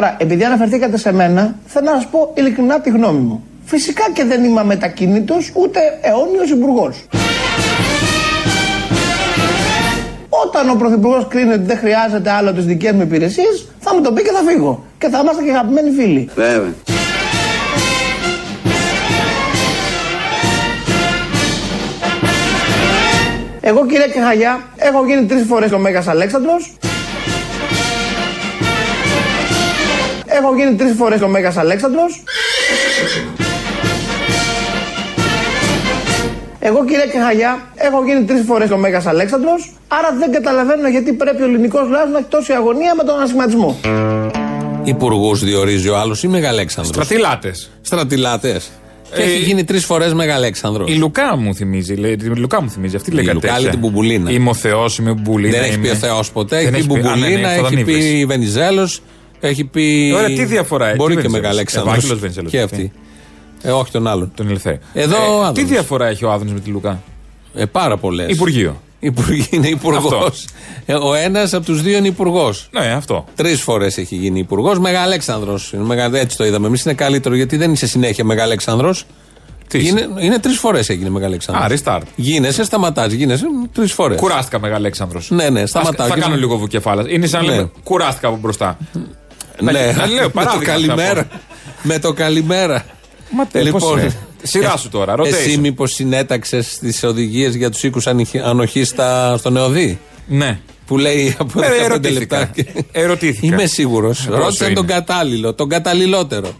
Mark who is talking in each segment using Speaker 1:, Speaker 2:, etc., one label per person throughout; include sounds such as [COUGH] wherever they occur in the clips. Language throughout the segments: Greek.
Speaker 1: Τώρα, επειδή αναφερθήκατε σε μένα, θέλω να σας πω ειλικρινά τη γνώμη μου. Φυσικά και δεν είμαι μετακίνητο ούτε αιώνιος υπουργός. Όταν ο Πρωθυπουργός κρίνει ότι δεν χρειάζεται άλλο τις δικές μου υπηρεσίες, θα μου το πει και θα φύγω. Και θα είμαστε και αγαπημένοι φίλοι.
Speaker 2: Βέβαια.
Speaker 1: Εγώ κύριε Κεχαγιά, έχω γίνει τρεις φορές ο Μέγας Αλέξανδρος. Έχω γίνει τρεις φορές ο Μέγας Αλέξανδρος. Εγώ κύριε Κεχαγιά, έχω γίνει τρεις φορές ο Μέγας Αλέξανδρος. Άρα δεν καταλαβαίνω γιατί πρέπει ο ελληνικός λαός να έχει τόση αγωνία με τον ανασχηματισμό.
Speaker 3: Υπουργούς διορίζει ο άλλος ή Μεγαλέξανδρο.
Speaker 4: Στρατιλάτες.
Speaker 3: Στρατιλάτες. Και έχει
Speaker 4: Ε,
Speaker 3: γίνει τρεις φορές Μεγαλέξανδρο.
Speaker 4: Η Λουκά μου θυμίζει. Λέει, η Λουκά μου θυμίζει. Αυτή λέει
Speaker 3: Η
Speaker 4: κάτι
Speaker 3: Λουκά
Speaker 4: τέτοια.
Speaker 3: λέει την Μπουμπουλίνα.
Speaker 4: Είμαι ο Θεός, είμαι μπουμπουλίνα.
Speaker 3: Δεν έχει πει
Speaker 4: είμαι-
Speaker 3: ο Θεός ποτέ.
Speaker 4: Δεν
Speaker 3: Έχει πει
Speaker 4: πει- α, ναι, ναι,
Speaker 3: Μπουμπουλίνα, έχει
Speaker 4: Φωδανίβρες.
Speaker 3: πει Βενιζέλος, έχει πει.
Speaker 4: Ωραία, τι διαφορά έχει,
Speaker 3: Μπορεί
Speaker 4: τι
Speaker 3: και
Speaker 4: Βενιζέλος.
Speaker 3: Μεγαλέξανδρο.
Speaker 4: Ευάγγελος Βενιζέλος,
Speaker 3: Και
Speaker 4: τι.
Speaker 3: αυτή. Ε, όχι τον άλλον.
Speaker 4: Τον Ελευθέ.
Speaker 3: Εδώ ο
Speaker 4: Ε, τι
Speaker 3: Άδωνης.
Speaker 4: διαφορά έχει ο Άδωνης με τη Λουκά;
Speaker 3: Ε, πάρα πολλές.
Speaker 4: Υπουργείο. [LAUGHS]
Speaker 3: είναι υπουργός.
Speaker 4: Αυτό.
Speaker 3: ο ένας από τους δύο είναι υπουργός.
Speaker 4: Ναι, αυτό.
Speaker 3: Τρεις φορές έχει γίνει υπουργός. Μεγαλέξανδρο. Έτσι το είδαμε. Εμείς είναι καλύτερο γιατί δεν είσαι συνέχεια Μεγαλέξανδρο.
Speaker 4: Τι
Speaker 3: Είναι,
Speaker 4: είσαι;
Speaker 3: είναι τρεις φορές έγινε Μεγαλέξανδρο.
Speaker 4: Α, restart.
Speaker 3: Γίνεσαι, σταματάς. Γίνεσαι τρεις φορές.
Speaker 4: Κουράστηκα Μεγαλέξανδρο.
Speaker 3: Ναι, ναι,
Speaker 4: Θα,
Speaker 3: σταματά.
Speaker 4: θα
Speaker 3: Και-
Speaker 4: κάνω λίγο βουκεφάλας. Είναι σαν να
Speaker 3: Ναι.
Speaker 4: λέμε κουράστηκα από μπροστά.
Speaker 3: Ναι,
Speaker 4: Να λέω,
Speaker 3: με το
Speaker 4: παράδειγμα
Speaker 3: καλημέρα.
Speaker 4: θα
Speaker 3: Με το καλημέρα.
Speaker 4: Μα τέλος, πώς είναι. Σειρά σου τώρα, rotation.
Speaker 3: Εσύ μήπως συνέταξες τις οδηγίες για τους οίκους ανοχής στο Νεοδί.
Speaker 4: Ναι.
Speaker 3: Που λέει από
Speaker 4: Ε,
Speaker 3: 15
Speaker 4: ερωτήθηκα.
Speaker 3: λεπτά. και-
Speaker 4: Ερωτήθηκα.
Speaker 3: Είμαι σίγουρος.
Speaker 4: Πόσο
Speaker 3: Ρώτησε
Speaker 4: είναι;
Speaker 3: τον κατάλληλο, τον καταλληλότερο.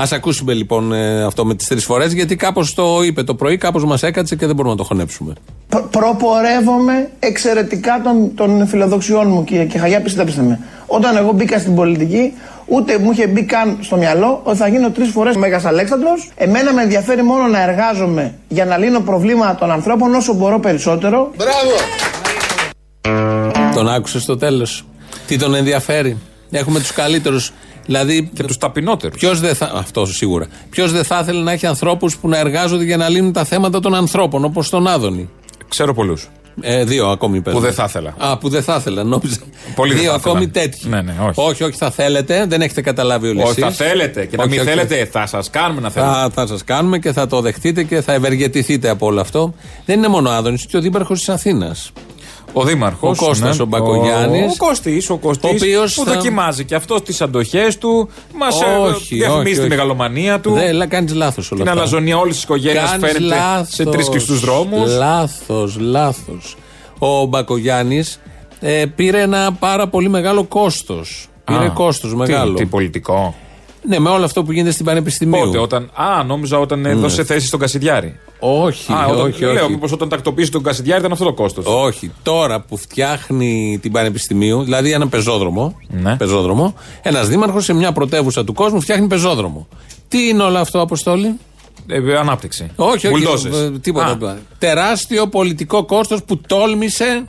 Speaker 3: Α ακούσουμε λοιπόν ε, αυτό με τις τρεις φορές, γιατί κάπως το είπε το πρωί, κάπως μας έκατσε και δεν μπορούμε να το χωνέψουμε.
Speaker 1: Προ- προπορεύομαι εξαιρετικά των, των φιλοδοξιών μου, κύριε Κεχαγιά, πιστέψτε με. Όταν εγώ μπήκα στην πολιτική, ούτε μου είχε μπει καν στο μυαλό ότι θα γίνω τρεις φορές Μέγας Αλέξανδρος. Εμένα με ενδιαφέρει μόνο να εργάζομαι για να λύνω προβλήματα των ανθρώπων όσο μπορώ περισσότερο.
Speaker 3: Τον άκουσες στο τέλος. Τι τον ενδιαφέρει. Έχουμε τους καλύτερους. Δηλαδή,
Speaker 4: Και τους ταπεινότερους.
Speaker 3: Ποιος δεν θα. Αυτό σίγουρα. Ποιος δεν θα ήθελε να έχει ανθρώπους που να εργάζονται για να λύνουν τα θέματα των ανθρώπων, όπως τον Άδωνη.
Speaker 4: Ξέρω πολλούς.
Speaker 3: Ε, δύο ακόμη πέρα.
Speaker 4: Που δεν θα ήθελα.
Speaker 3: Α, που δεν θα ήθελα. Νόμιζα.
Speaker 4: Πολύ δεν
Speaker 3: δύο
Speaker 4: θα ήθελα.
Speaker 3: ακόμη τέτοιοι.
Speaker 4: Ναι, ναι, όχι.
Speaker 3: όχι, όχι, θα θέλετε. Δεν έχετε καταλάβει όλοι
Speaker 4: Όχι,
Speaker 3: εσείς.
Speaker 4: θα θέλετε. Και να
Speaker 3: Όχι,
Speaker 4: μην
Speaker 3: όχι.
Speaker 4: θέλετε, θα σας κάνουμε να θέλετε.
Speaker 3: Θα, θα σας κάνουμε και θα το δεχτείτε και θα ευεργετηθείτε από όλο αυτό. Δεν είναι μόνο ο Άδωνης, και ο Δήμαρχος της Αθήνας.
Speaker 4: Ο Δήμαρχος.
Speaker 3: Ο Κώστας ο Μπακογιάννης.
Speaker 4: Ο Κώστης, ο Κωστή.
Speaker 3: Ο οποίος
Speaker 4: Που
Speaker 3: θα-
Speaker 4: δοκιμάζει και αυτός τις αντοχές του. Μας
Speaker 3: Όχι,
Speaker 4: διαφημίζει
Speaker 3: όχι,
Speaker 4: τη
Speaker 3: όχι.
Speaker 4: μεγαλομανία του.
Speaker 3: Δεν κάνεις λάθος όλα
Speaker 4: Την
Speaker 3: αυτά.
Speaker 4: αλαζονία όλης της οικογένειας
Speaker 3: Κάνεις
Speaker 4: φέρεται
Speaker 3: λάθος.
Speaker 4: σε τρεις κλειστούς δρόμους.
Speaker 3: Λάθος, λάθος. Ο Μπακογιάννης ε, πήρε ένα πάρα πολύ μεγάλο κόστος. Πήρε κόστος μεγάλο.
Speaker 4: Τι, τι πολιτικό.
Speaker 3: Ναι, με όλο αυτό που γίνεται στην Πανεπιστημίου.
Speaker 4: Πότε, όταν. Α, νόμιζα όταν έδωσε θέση στον Κασιδιάρη.
Speaker 3: Όχι,
Speaker 4: Α, όταν,
Speaker 3: όχι,
Speaker 4: λέω,
Speaker 3: όχι.
Speaker 4: μήπως όταν τακτοποίησε τον Κασιδιάρη ήταν αυτό το κόστος.
Speaker 3: Όχι. Τώρα που φτιάχνει την Πανεπιστημίου, δηλαδή ένα πεζόδρομο,
Speaker 4: Ναι.
Speaker 3: πεζόδρομο ένας δήμαρχος σε μια πρωτεύουσα του κόσμου φτιάχνει πεζόδρομο. Τι είναι όλο αυτό, Αποστόλη;
Speaker 4: Ε, ανάπτυξη.
Speaker 3: Όχι, όχι.
Speaker 4: Μπουλντόζες.
Speaker 3: ε, Τίποτα.
Speaker 4: Α,
Speaker 3: Τεράστιο πολιτικό κόστος που τόλμησε,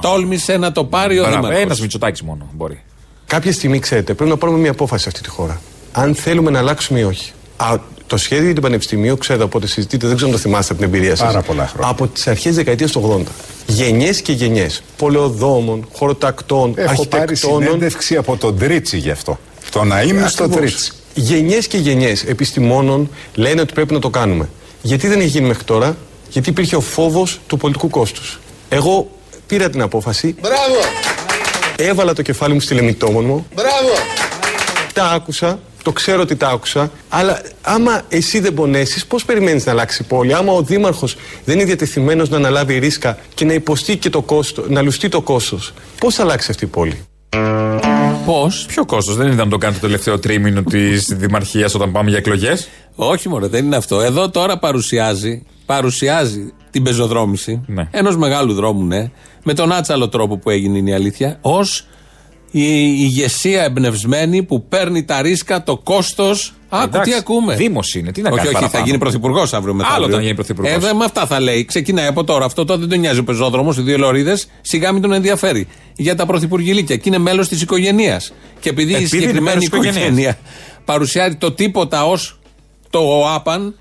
Speaker 3: τόλμησε να το πάρει ο
Speaker 4: Ένα
Speaker 3: δήμαρχος.
Speaker 4: Μητσοτάκης μόνο μπορεί.
Speaker 5: Κάποια στιγμή, ξέρετε, πρέπει να πάρουμε μια απόφαση σε αυτή τη χώρα. Αν θέλουμε να αλλάξουμε ή όχι. Α, το σχέδιο για την Πανεπιστημίου, ξέρετε από ό,τι συζητείτε, δεν ξέρω αν το θυμάστε από την εμπειρία σας.
Speaker 2: Πάρα πολλά χρόνια.
Speaker 5: Από τις αρχές δεκαετίας του 80. Γενιές και γενιές. Πολεοδόμων, χωροτακτών,
Speaker 2: Έχω πάρει
Speaker 5: αρχιτεκτόνων.
Speaker 2: συνέντευξη από τον Τρίτσι γι' αυτό. Το να είμαι στο Τρίτσι.
Speaker 5: Γενιές και γενιές επιστημόνων λένε ότι πρέπει να το κάνουμε. Γιατί δεν έχει γίνει μέχρι τώρα, Γιατί υπήρχε ο φόβος του πολιτικού κόστους. Εγώ πήρα την απόφαση.
Speaker 6: Μπράβο!
Speaker 5: Έβαλα το κεφάλι μου στη λεμιτόμον μου.
Speaker 6: Μπράβο!
Speaker 5: Τα άκουσα, το ξέρω ότι τα άκουσα, αλλά άμα εσύ δεν πονέσεις, πώς περιμένεις να αλλάξει η πόλη; Άμα ο Δήμαρχος δεν είναι διατεθειμένος να αναλάβει ρίσκα και να υποστεί και το κόστο, να λουστεί το κόστος, πώς θα αλλάξει αυτή η πόλη;
Speaker 3: Πώς;
Speaker 4: Ποιο κόστος, δεν ήταν να το κάνει το τελευταίο τρίμηνο της Δημαρχίας όταν πάμε για εκλογές;
Speaker 3: Όχι, μωρέ, δεν είναι αυτό. Εδώ τώρα παρουσιάζει, παρουσιάζει την πεζοδρόμηση
Speaker 4: Ναι.
Speaker 3: ενός μεγάλου δρόμου, ναι, με τον άτσαλο τρόπο που έγινε είναι η αλήθεια, ως η ηγεσία εμπνευσμένη που παίρνει τα ρίσκα, το κόστος. Άκου
Speaker 4: Εντάξει,
Speaker 3: τι ακούμε;
Speaker 4: Δήμος είναι, τι να
Speaker 3: όχι,
Speaker 4: κάνεις
Speaker 3: όχι,
Speaker 4: παραπάνω.
Speaker 3: θα γίνει πρωθυπουργός αύριο μεθαύριο.
Speaker 4: όταν γίνει πρωθυπουργός.
Speaker 3: Ε, δε, με αυτά θα λέει. Ξεκινάει από τώρα. Αυτό τότε δεν τον νοιάζει ο πεζόδρομος, οι δύο λωρίδες. Σιγά μην τον ενδιαφέρει. Για τα πρωθυπουργηλίκια. Και είναι μέλος της οικογένειας. Και επειδή,
Speaker 4: Επειδή
Speaker 3: η
Speaker 4: είναι
Speaker 3: συγκεκριμένη
Speaker 4: μέλος της οικογένειας.
Speaker 3: οικογένειας παρουσιάζει το τίποτα ως το ΟΑΠΑΝ,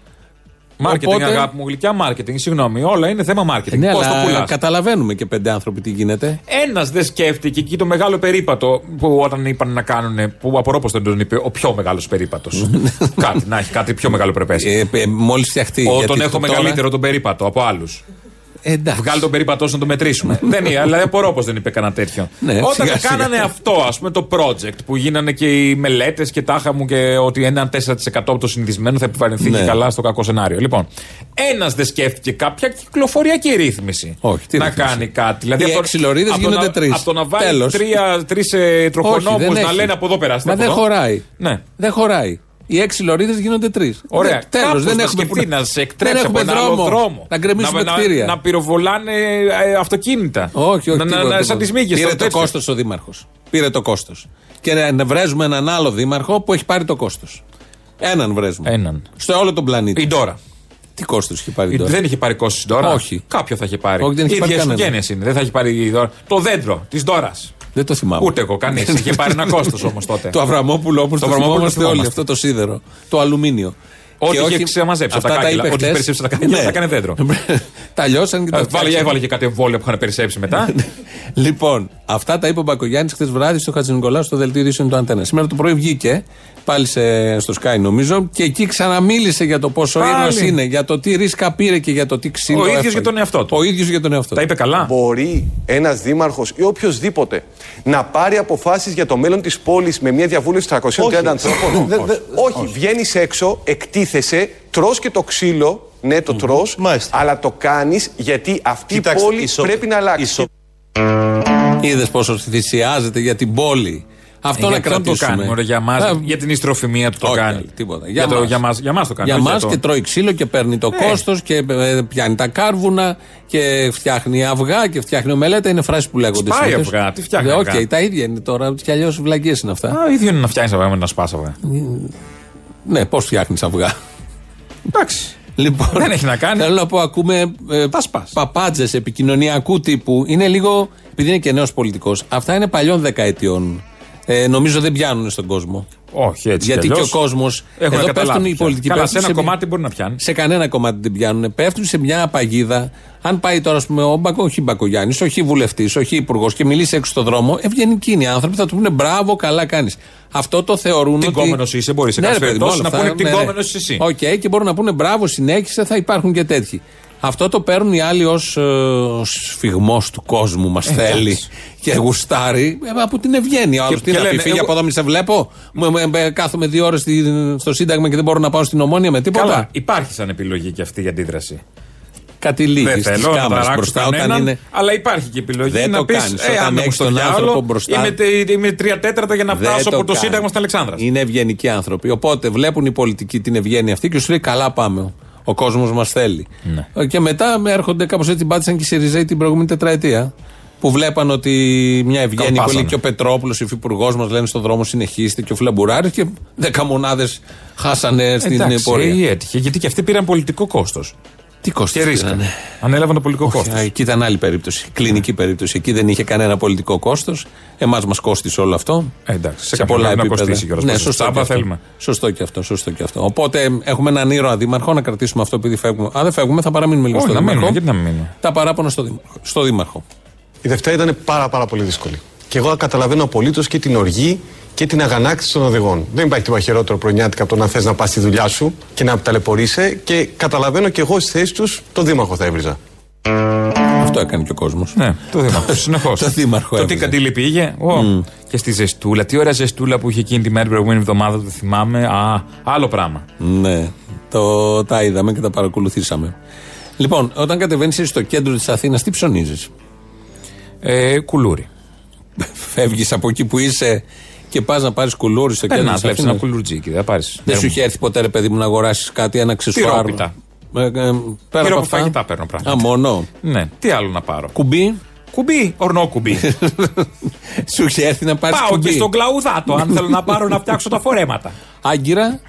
Speaker 4: Μάρκετινγκ,
Speaker 3: Οπότε-
Speaker 4: αγάπη μου, γλυκιά μάρκετινγκ. Συγγνώμη, όλα είναι θέμα μάρκετινγκ.
Speaker 3: Ναι,
Speaker 4: Πώς το
Speaker 3: αλλά
Speaker 4: πουλάς;
Speaker 3: καταλαβαίνουμε και πέντε άνθρωποι τι γίνεται.
Speaker 4: Ένας δεν σκέφτηκε εκεί το μεγάλο περίπατο που όταν είπαν να κάνουν. που απορώ πως δεν τον είπε ο πιο μεγάλος περίπατος. [LAUGHS] κάτι, να έχει κάτι πιο μεγάλο πρεπέ.
Speaker 3: Ε, ε, Μόλις φτιαχτεί.
Speaker 4: Ο,
Speaker 3: γιατί
Speaker 4: τον έχω
Speaker 3: το τώρα-
Speaker 4: μεγαλύτερο τον περίπατο από άλλους.
Speaker 3: Ε, εντάξει.
Speaker 4: Βγάλει τον περίπατό σου να το μετρήσουμε. δεν είναι, αλλά απορώ πω δεν είπε κανένα τέτοιο.
Speaker 3: Ναι,
Speaker 4: Όταν
Speaker 3: σιγά, σιγά.
Speaker 4: κάνανε αυτό, ας πούμε, το project που γίνανε και οι μελέτες και τάχα μου και ότι έναν 4% από το συνηθισμένο θα επιβαρυνθεί
Speaker 3: Ναι.
Speaker 4: και καλά στο κακό σενάριο. Λοιπόν, ένας δεν σκέφτηκε κάποια κυκλοφοριακή ρύθμιση.
Speaker 3: Όχι, τι
Speaker 4: να
Speaker 3: ρύθμιση;
Speaker 4: κάνει κάτι. Δηλαδή,
Speaker 3: Οι
Speaker 4: από το-
Speaker 3: έξι λωρίδες
Speaker 4: από το
Speaker 3: γίνονται
Speaker 4: να-
Speaker 3: τρεις.
Speaker 4: Από το να βάλει
Speaker 3: Τέλος.
Speaker 4: τρεις ε, τροχονόμου
Speaker 3: δεν
Speaker 4: να
Speaker 3: έχει.
Speaker 4: λένε από εδώ περάστε.
Speaker 3: Μα
Speaker 4: από
Speaker 3: δεν
Speaker 4: εδώ.
Speaker 3: χωράει.
Speaker 4: Ναι.
Speaker 3: Δεν χωράει. Οι έξι λωρίδες γίνονται τρεις.
Speaker 4: Ωραία.
Speaker 3: Τέλος.
Speaker 4: Κάπως
Speaker 3: Δεν
Speaker 4: να
Speaker 3: έχουμε
Speaker 4: σκεφτεί να σε εκτρέψει
Speaker 3: δεν
Speaker 4: από
Speaker 3: έχουμε
Speaker 4: ένα άλλο δρόμο.
Speaker 3: Να γκρεμίσουμε
Speaker 4: να,
Speaker 3: κτίρια.
Speaker 4: Να, να πυροβολάνε ε, αυτοκίνητα.
Speaker 3: Όχι, όχι.
Speaker 4: Να, να,
Speaker 3: τίποτα,
Speaker 4: να, σαν
Speaker 3: τίποτα.
Speaker 4: τις μύγες.
Speaker 3: Πήρε το κόστος ο Δήμαρχος. Πήρε το κόστος. Και να- να βρέζουμε έναν άλλο Δήμαρχο που έχει πάρει το κόστος. Έναν βρέζουμε.
Speaker 4: Έναν.
Speaker 3: Στο όλο τον πλανήτη.
Speaker 4: Η Ντόρα.
Speaker 3: Τι κόστος έχει πάρει τώρα.
Speaker 4: Δεν είχε πάρει κόστος η Ντόρα.
Speaker 3: Όχι.
Speaker 4: Κάποιο θα είχε πάρει.
Speaker 3: Όχι, δεν είχε
Speaker 4: η
Speaker 3: πάρει
Speaker 4: ίδια
Speaker 3: κανένα.
Speaker 4: οικογένεια είναι. Δεν θα είχε πάρει η Ντόρα. Το δέντρο της Ντόρας.
Speaker 3: Δεν το θυμάμαι.
Speaker 4: Ούτε εγώ, κανείς. [LAUGHS] είχε πάρει ένα κόστος όμως τότε.
Speaker 3: Το Αβραμόπουλο όπως το,
Speaker 4: Το Αβραμόπουλο
Speaker 3: θυμόμαστε
Speaker 4: το
Speaker 3: όλοι.
Speaker 4: θυμόμαστε.
Speaker 3: Αυτό το σίδερο. Το αλουμίνιο.
Speaker 4: Ό,τι
Speaker 3: Και
Speaker 4: είχε
Speaker 3: όχι-
Speaker 4: ξεμαζέψει από
Speaker 3: αυτά
Speaker 4: τα κάγκελα,
Speaker 3: είπε
Speaker 4: ό,τι
Speaker 3: χτες.
Speaker 4: περισσέψει από τα κάγκελα, θα κάνει δέντρο. [LAUGHS]
Speaker 3: τα λιώσαν και τα
Speaker 4: Ε, Βάλε,
Speaker 3: φτιάξαν.
Speaker 4: έβαλε και κάτι εμβόλια που είχαν περισσέψει μετά. [LAUGHS]
Speaker 3: Λοιπόν, αυτά τα είπε ο Μπακογιάννης χθες βράδυ στο Χατζη Νικολάου στο δελτίο ειδήσεων του Αντένα. Σήμερα το πρωί βγήκε πάλι σε, στο Sky νομίζω και εκεί ξαναμίλησε για το πόσο
Speaker 4: Πάλι.
Speaker 3: ήρωα είναι, για το τι ρίσκα πήρε και για το τι ξύλο.
Speaker 4: Ο ίδιος
Speaker 3: έφαγε.
Speaker 4: για τον εαυτό του.
Speaker 3: Ο ίδιος για τον εαυτό
Speaker 4: Τα
Speaker 3: του.
Speaker 4: είπε καλά.
Speaker 5: Μπορεί ένας δήμαρχος ή οποιοδήποτε να πάρει αποφάσεις για το μέλλον της πόλης με μια διαβούλευση 330 ανθρώπων;
Speaker 1: Δε- δε-
Speaker 5: όχι, βγαίνεις έξω, εκτίθεσαι, τρώ και το ξύλο. Ναι, το τρώ,
Speaker 6: Μάλιστα.
Speaker 5: αλλά το κάνεις γιατί αυτή
Speaker 6: Κοιτάξτε,
Speaker 5: η πόλη
Speaker 6: ισο-
Speaker 5: πρέπει να αλλάξει.
Speaker 6: ισο-
Speaker 3: Είδες πόσο θυσιάζεται για την πόλη. Αυτό
Speaker 4: Ε,
Speaker 3: να
Speaker 4: για ποιον
Speaker 3: κρατήσουμε.
Speaker 4: το κάνει, μωρέ, για, μας,
Speaker 3: Α,
Speaker 4: για την υστεροφημία του το
Speaker 3: όχι,
Speaker 4: κάνει.
Speaker 3: τίποτα.
Speaker 4: Για, το, για, μας, για μας το κάνει.
Speaker 3: Για
Speaker 4: όχι
Speaker 3: μας
Speaker 4: το-
Speaker 3: και τρώει ξύλο και παίρνει το
Speaker 4: Ε.
Speaker 3: κόστος και ε, πιάνει τα κάρβουνα και φτιάχνει αυγά και φτιάχνει ομελέτα. Είναι φράσεις που λέγονται
Speaker 4: Σπάει
Speaker 3: συνήθως.
Speaker 4: αυγά, τι φτιάχνει
Speaker 3: Ε, Οκ,
Speaker 4: αυγά.
Speaker 3: τα ίδια είναι τώρα. Κι αλλιώς βλακίες είναι αυτά.
Speaker 4: Α, ίδιο είναι να φτιάχνεις αυγά με να σπάσει αυγά.
Speaker 3: Ναι, πώς φτιάχνεις αυγά;
Speaker 4: Εντάξει.
Speaker 3: Λοιπόν,
Speaker 4: Δεν έχει να κάνει.
Speaker 3: Θέλω να πω, ακούμε ε,
Speaker 4: Τα σπάς.
Speaker 3: παπάντζες επικοινωνιακού τύπου. Είναι λίγο, επειδή είναι και νέος πολιτικός, αυτά είναι παλιών δεκαετιών. Ε, νομίζω δεν πιάνουν στον κόσμο.
Speaker 4: Όχι, έτσι.
Speaker 3: Γιατί
Speaker 4: κι
Speaker 3: και ο
Speaker 4: αλλιώς.
Speaker 3: κόσμος.
Speaker 4: Έχουν
Speaker 3: Εδώ
Speaker 4: καταλάβει
Speaker 3: πέφτουν οι
Speaker 4: πια.
Speaker 3: πολιτικοί.
Speaker 4: Καλά,
Speaker 3: πέφτουν
Speaker 4: σε ένα
Speaker 3: μια-
Speaker 4: κομμάτι μπορεί να πιάνει.
Speaker 3: Σε κανένα κομμάτι δεν πιάνουν. Πέφτουν σε μια παγίδα. Αν πάει τώρα, ας πούμε, ο Μπακο, όχι Μπακογιάννης, όχι βουλευτής, όχι υπουργός και μιλήσει έξω στον δρόμο, ευγενικοί είναι οι άνθρωποι, θα του πούνε μπράβο, καλά κάνεις. Αυτό το θεωρούν. ότι-
Speaker 4: Τι γκόμενος είσαι, μπορείς σε
Speaker 3: Ναι,
Speaker 4: κάποιες
Speaker 3: ρε παιδί μου,
Speaker 4: περιπτώσεις
Speaker 3: όλα
Speaker 4: να
Speaker 3: αυτά,
Speaker 4: πούνε
Speaker 3: ναι, ναι.
Speaker 4: τι γκόμενος εσύ.
Speaker 3: Οκ, και μπορούν να πούνε μπράβο, συνέχισε, θα υπάρχουν και τέτοιοι. Αυτό το παίρνουν οι άλλοι ως ε, σφυγμός του κόσμου, μας θέλει και γουστάρει ε, από την ευγένεια. Ο άλλος τι
Speaker 4: και
Speaker 3: να πει,
Speaker 4: λένε,
Speaker 3: φύγει
Speaker 4: εγώ-
Speaker 3: από εδώ, μη σε βλέπω. Μου- μου- ε, Κάθομαι δύο ώρες στο Σύνταγμα και δεν μπορώ να πάω στην Ομόνια με τίποτα.
Speaker 4: Καλά, υπάρχει σαν επιλογή και αυτή η αντίδραση.
Speaker 3: Κάτι λίγη
Speaker 4: Δεν
Speaker 3: στις
Speaker 4: θέλω να
Speaker 3: κάμερες
Speaker 4: ταράξω
Speaker 3: μπροστά όταν
Speaker 4: κανέναν,
Speaker 3: είναι.
Speaker 4: αλλά υπάρχει και επιλογή
Speaker 3: Δεν
Speaker 4: να
Speaker 3: το
Speaker 4: πεις,
Speaker 3: κάνεις.
Speaker 4: ε,
Speaker 3: Όταν
Speaker 4: άντε μου
Speaker 3: έχεις
Speaker 4: στο
Speaker 3: τον
Speaker 4: διάολο,
Speaker 3: άνθρωπο μπροστά.
Speaker 4: Είμαι, τε- είμαι τρία τέταρτα για να
Speaker 3: Δεν
Speaker 4: φτάσω από το
Speaker 3: κάνεις.
Speaker 4: Σύνταγμα στην Αλεξάνδρας.
Speaker 3: Είναι ευγενικοί άνθρωποι. Οπότε βλέπουν οι πολιτικοί την ευγένεια αυτή και σου λέει καλά πάμε. Ο κόσμος μας θέλει.
Speaker 4: Ναι.
Speaker 3: Και μετά έρχονται κάπως έτσι, πάτησαν και οι Σιριζέοι την προηγούμενη τετραετία. Που βλέπαν ότι μια ευγένεια που
Speaker 4: Καλπάσανε.
Speaker 3: λέει και ο Πετρόπουλος, ο υφυπουργός μας, λένε στον δρόμο συνεχίστε και ο Φλαμπουράρης και δέκα μονάδες χάσανε στην
Speaker 4: Εντάξει,
Speaker 3: πορεία.
Speaker 4: ε, έτυχε, γιατί και αυτοί πήραν πολιτικό κόστος.
Speaker 3: Τι κόστος.
Speaker 4: Και ρίσκα. Ανέλαβαν το πολιτικό κόστος.
Speaker 3: Εκεί ήταν άλλη περίπτωση. Κλινική περίπτωση. Εκεί δεν είχε κανένα πολιτικό κόστος. Εμάς μας κόστησε όλο αυτό.
Speaker 4: Ε, εντάξει, σε
Speaker 3: σε
Speaker 4: κάποιον
Speaker 3: πολλά
Speaker 4: πρέπει να
Speaker 3: επίπεδα.
Speaker 4: κοστίσει κιόλας.
Speaker 3: Ναι,
Speaker 4: Προς
Speaker 3: σωστό
Speaker 4: τσάμπα
Speaker 3: και, αυτό.
Speaker 4: θέλουμε.
Speaker 3: σωστό και αυτό. Σωστό και αυτό. Οπότε έχουμε έναν ήρωα δήμαρχο να κρατήσουμε αυτό επειδή φεύγουμε. Αν δεν φεύγουμε, θα παραμείνουμε λίγο
Speaker 4: Όχι,
Speaker 3: στο
Speaker 4: να
Speaker 3: δήμαρχο.
Speaker 4: μείνουμε, γιατί να μην μείνουμε;
Speaker 3: Τα παράπονα στο δήμαρχο. Στο δήμαρχο.
Speaker 5: Η Δευτέρα ήταν πάρα, πάρα πολύ δύσκολη. Και εγώ καταλαβαίνω απολύτως και την οργή και την αγανάκτηση των οδηγών. Δεν υπάρχει τίποτα χειρότερο προνιάτικα από το να θες να πας στη δουλειά σου και να ταλαιπωρείσαι. Και καταλαβαίνω και εγώ στη θέση τους τον Δήμαρχο θα έβριζα.
Speaker 3: Αυτό έκανε και ο κόσμος.
Speaker 4: Ναι, το δήμαρχο. [LAUGHS] Συνεχώς.
Speaker 3: Το δήμαρχο
Speaker 4: Το τι
Speaker 3: έβριζε.
Speaker 4: καντήλι πήγε. Ω, Και στη ζεστούλα. Τι ωραία ζεστούλα που είχε εκείνη τη μέρα την προηγούμενη εβδομάδα, το θυμάμαι. Α, άλλο πράγμα.
Speaker 3: Ναι, το, τα είδαμε και τα παρακολουθήσαμε. Λοιπόν, όταν κατεβαίνεις στο κέντρο της Αθήνας, τι ψωνίζεις;
Speaker 4: Ε, κουλούρι. [LAUGHS]
Speaker 3: Φεύγεις από εκεί που είσαι και πας να πάρεις κουλούρι στο κέντρο
Speaker 4: Περνά,
Speaker 3: της
Speaker 4: βλέπεις
Speaker 3: Αθήνας.
Speaker 4: ένα κουλουρτζίκι. Δεν πάρεις.
Speaker 3: Δεν σου είχε έρθει ποτέ, ρε παιδί μου, να αγοράσεις κάτι, ένα αξεσουάρ.
Speaker 4: Τυρόπιτα.
Speaker 3: Ε, ε, πέρα
Speaker 4: Τυρό
Speaker 3: από
Speaker 4: από
Speaker 3: αυτά.
Speaker 4: φαγητά παίρνω πράγματα.
Speaker 3: Α, μόνο.
Speaker 4: Ναι, τι άλλο να πάρω;
Speaker 3: Κουμπί.
Speaker 4: Κουμπί, ορνό κουμπί. [LAUGHS]
Speaker 3: Σου είχε έρθει να πάρεις
Speaker 4: Πάω
Speaker 3: κουμπί.
Speaker 4: και στον κλαουδάτο, αν θέλω να πάρω να φτιάξω τα φορέματα.
Speaker 3: Άγκυρα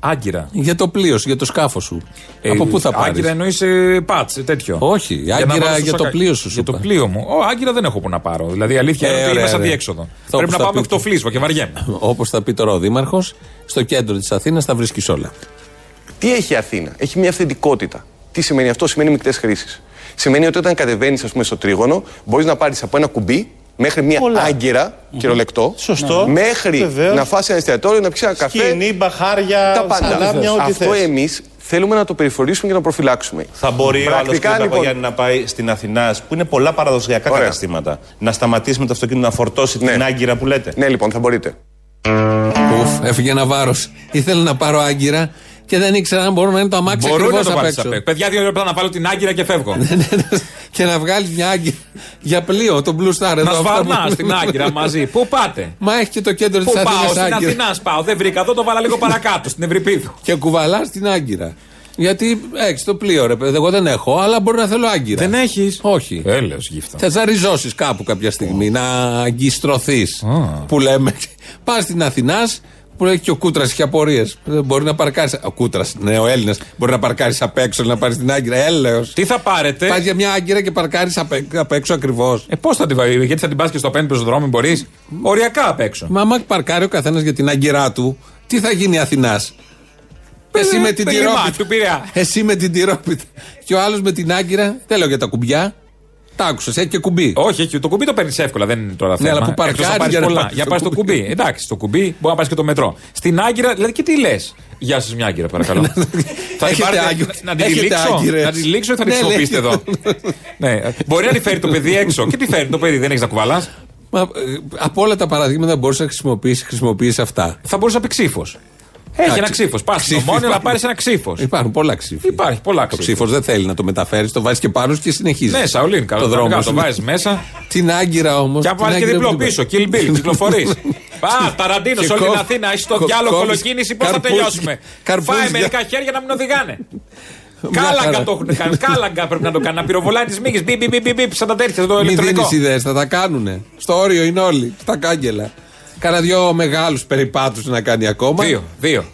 Speaker 4: Άγκυρα.
Speaker 3: για το πλοίο σου, για το σκάφος σου.
Speaker 4: Ε,
Speaker 3: από πού θα πάρεις;
Speaker 4: Άγκυρα εννοείς πάτσε, τέτοιο.
Speaker 3: Όχι,
Speaker 4: Για να
Speaker 3: άγκυρα
Speaker 4: βάλω στο
Speaker 3: για το
Speaker 4: σακα-
Speaker 3: πλοίο σου, σου
Speaker 4: Για το
Speaker 3: είπα.
Speaker 4: πλοίο μου. Ω, άγκυρα δεν έχω που να πάρω. Δηλαδή η αλήθεια
Speaker 3: Ε,
Speaker 4: είναι ότι
Speaker 3: ωραία,
Speaker 4: είμαι σαν
Speaker 3: ωραία.
Speaker 4: διέξοδο.
Speaker 3: Αυτό
Speaker 4: Πρέπει
Speaker 3: όπως
Speaker 4: να
Speaker 3: θα
Speaker 4: πάω
Speaker 3: πει-
Speaker 4: μέχρι το φλίσβο και βαριέμαι.
Speaker 3: Όπως θα πει τώρα ο Δήμαρχος, στο κέντρο της Αθήνας θα βρίσκεις όλα.
Speaker 5: Τι έχει η Αθήνα, έχει μια αυθεντικότητα. Τι σημαίνει αυτό, σημαίνει μεικτές χρήσεις. Σημαίνει ότι όταν κατεβαίνεις, ας πούμε, στο τρίγωνο, μπορείς να πάρεις από ένα κουμπί μέχρι μια
Speaker 6: Πολλά.
Speaker 5: άγκυρα, κυριολεκτό,
Speaker 6: Σωστό.
Speaker 5: μέχρι
Speaker 6: Βεβαίως.
Speaker 5: να φάσει ένα εστιατόριο, να πιει ένα καφέ.
Speaker 6: Σκηνή, μπαχάρια,
Speaker 5: τα πάντα.
Speaker 6: σαλάμια, ό,τι
Speaker 5: Αυτό
Speaker 6: θες.
Speaker 5: εμείς θέλουμε να το περιφορήσουμε και να το προφυλάξουμε.
Speaker 6: Θα μπορεί ο άλλος
Speaker 5: Πρακτικά,
Speaker 6: κύριε
Speaker 5: λοιπόν,
Speaker 6: Παπαγιάννη να πάει στην Αθηνά, που είναι πολλά παραδοσιακά
Speaker 5: Ωραία.
Speaker 6: καταστήματα, να σταματήσει με το αυτοκίνητο να φορτώσει
Speaker 5: Ναι.
Speaker 6: την άγκυρα που λέτε.
Speaker 5: Ναι, λοιπόν, θα μπορείτε.
Speaker 3: Ουφ, έφυγε ένα βάρος. Ήθελε να πάρω άγκυρα και δεν ήξερα αν μπορούν να είναι το αμάξι
Speaker 4: Μπορούν να
Speaker 3: ακριβώς
Speaker 4: το
Speaker 3: απ'
Speaker 4: πάρεις
Speaker 3: έξω.
Speaker 4: απ' έξω. Παιδιά, δύο λεπτά να βάλω την άγκυρα και φεύγω. [LAUGHS]
Speaker 3: και να βγάλεις μια άγκυρα για πλοίο, τον Blue Star. εδώ,
Speaker 4: να
Speaker 3: αυτά
Speaker 4: σφαρνά
Speaker 3: που-
Speaker 4: στην άγκυρα μαζί. Πού πάτε;
Speaker 3: Μα έχει και το κέντρο της
Speaker 4: Πού πάω,
Speaker 3: Αθήνας
Speaker 4: στην
Speaker 3: άγκυρα.
Speaker 4: Αθηνά πάω. Δεν βρήκα εδώ, το βάλα λίγο παρακάτω, στην Ευρυπίδου.
Speaker 3: Και κουβαλάς την άγκυρα. Γιατί έχει το πλοίο, ρε παιδί. Εγώ δεν έχω, αλλά μπορεί να θέλω άγκυρα.
Speaker 4: Δεν έχεις;
Speaker 3: Όχι.
Speaker 4: Έλεω γύφτα.
Speaker 3: Θε να ριζώσει κάπου κάποια στιγμή, να αγκιστρωθείς. Που λέμε. Πας στην Αθηνάς, που έχει και ο Κούτρας και απορίες. Μπορεί να παρκάρει. Ο Κούτρας, ναι, ο Έλληνας. Μπορεί να παρκάρεις απ' έξω, να πάρεις την άγκυρα. Έλεος.
Speaker 4: Τι θα πάρετε;
Speaker 3: Πας για μια άγκυρα και παρκάρεις απ' απ' έξω ακριβώς.
Speaker 4: Ε, πώς θα την βάλει, γιατί θα την πας και στο πέντε πεζοδρόμιο, μπορείς; Οριακά απ' έξω.
Speaker 3: Μα άμα παρκάρει ο καθένας για την άγκυρά του, τι θα γίνει Αθηνάς; Εσύ με την
Speaker 4: με λιμάνι
Speaker 3: τυρόπιτα.
Speaker 4: του Πειραιά.
Speaker 3: Εσύ με την τυρόπιτα. Και ο άλλος με την άγκυρα. Δεν λέω για τα κουμπιά. Τα άκουσα, έχει και κουμπί.
Speaker 4: Όχι, όχι, το κουμπί το παίρνεις εύκολα, δεν είναι τώρα θέμα.
Speaker 3: αλλά που παρκάρει
Speaker 4: Εκτός να πάρεις
Speaker 3: για να
Speaker 4: πολλά.
Speaker 3: πάρεις
Speaker 4: Για
Speaker 3: το
Speaker 4: πα στο
Speaker 3: κουμπί.
Speaker 4: κουμπί. Εντάξει, στο κουμπί μπορεί να πάρεις και το μετρό. Στην άγκυρα, δηλαδή και τι λες; Γεια σας, μια άγκυρα, παρακαλώ. [LAUGHS] θα την
Speaker 3: Έχετε
Speaker 4: πάρετε,
Speaker 3: άγκυρα.
Speaker 4: να την
Speaker 3: Έχετε
Speaker 4: λήξω,
Speaker 3: άγκυρες.
Speaker 4: να την λήξω ή θα την
Speaker 3: Ναι,
Speaker 4: χρησιμοποιήσετε
Speaker 3: λέει.
Speaker 4: εδώ; [LAUGHS] ναι. Μπορεί να τη φέρει το παιδί έξω. Και τι φέρνει το παιδί, δεν έχεις να κουβαλάς;
Speaker 3: Μα, ε, από όλα τα παραδείγματα που μπορούσε να χρησιμοποιήσεις, χρησιμοποιήσει αυτά.
Speaker 4: Θα μπορούσε να πει ξύφος. Έχει
Speaker 3: Εντάξει.
Speaker 4: ένα ξύφος. Πας στο
Speaker 3: Ξύφη
Speaker 4: μόνιο να
Speaker 3: υπάρχουν.
Speaker 4: πάρεις ένα ξύφος.
Speaker 3: Υπάρχουν πολλά ξύφη.
Speaker 4: Υπάρχει πολλά
Speaker 3: Το
Speaker 4: ξύφη.
Speaker 3: ξύφος δεν θέλει να το μεταφέρεις, το βάζεις και πάνω σου και συνεχίζεις.
Speaker 4: Ναι, Σαουλίν, καλό
Speaker 3: το δρόμο.
Speaker 4: Το
Speaker 3: σου.
Speaker 4: βάζεις μέσα.
Speaker 3: Την άγκυρα όμως.
Speaker 4: Και αν βάλει και διπλό πίσω, kill bill, κυκλοφορείς. [LAUGHS] Α, ταραντίνο,
Speaker 3: Και
Speaker 4: όλη την
Speaker 3: κόβ-
Speaker 4: Αθήνα, έχεις το
Speaker 3: κο-
Speaker 4: διάλογο
Speaker 3: κόβεις
Speaker 4: κολοκίνηση, πώς θα
Speaker 3: καρπούζια.
Speaker 4: τελειώσουμε;
Speaker 3: Καρπούζια.
Speaker 4: Φάει μερικά χέρια να μην οδηγάνε.
Speaker 3: Μια χαρά.
Speaker 4: Κάλαγκα το έχουν κάνει. Κάλαγκα πρέπει να το κάνει. Να πυροβολάει τις μύγες. Μπι, μπι, μπι, μπι, μπι, σαν τα τέτοια, το
Speaker 3: Μην
Speaker 4: ηλεκτρονικό.
Speaker 3: δίνεις ιδέες, θα τα κάνουνε. Στο όριο είναι όλοι. Στα κάγκελα. Κάνα δυο μεγάλους περιπάτους να κάνει ακόμα.
Speaker 4: Δύο, δύο.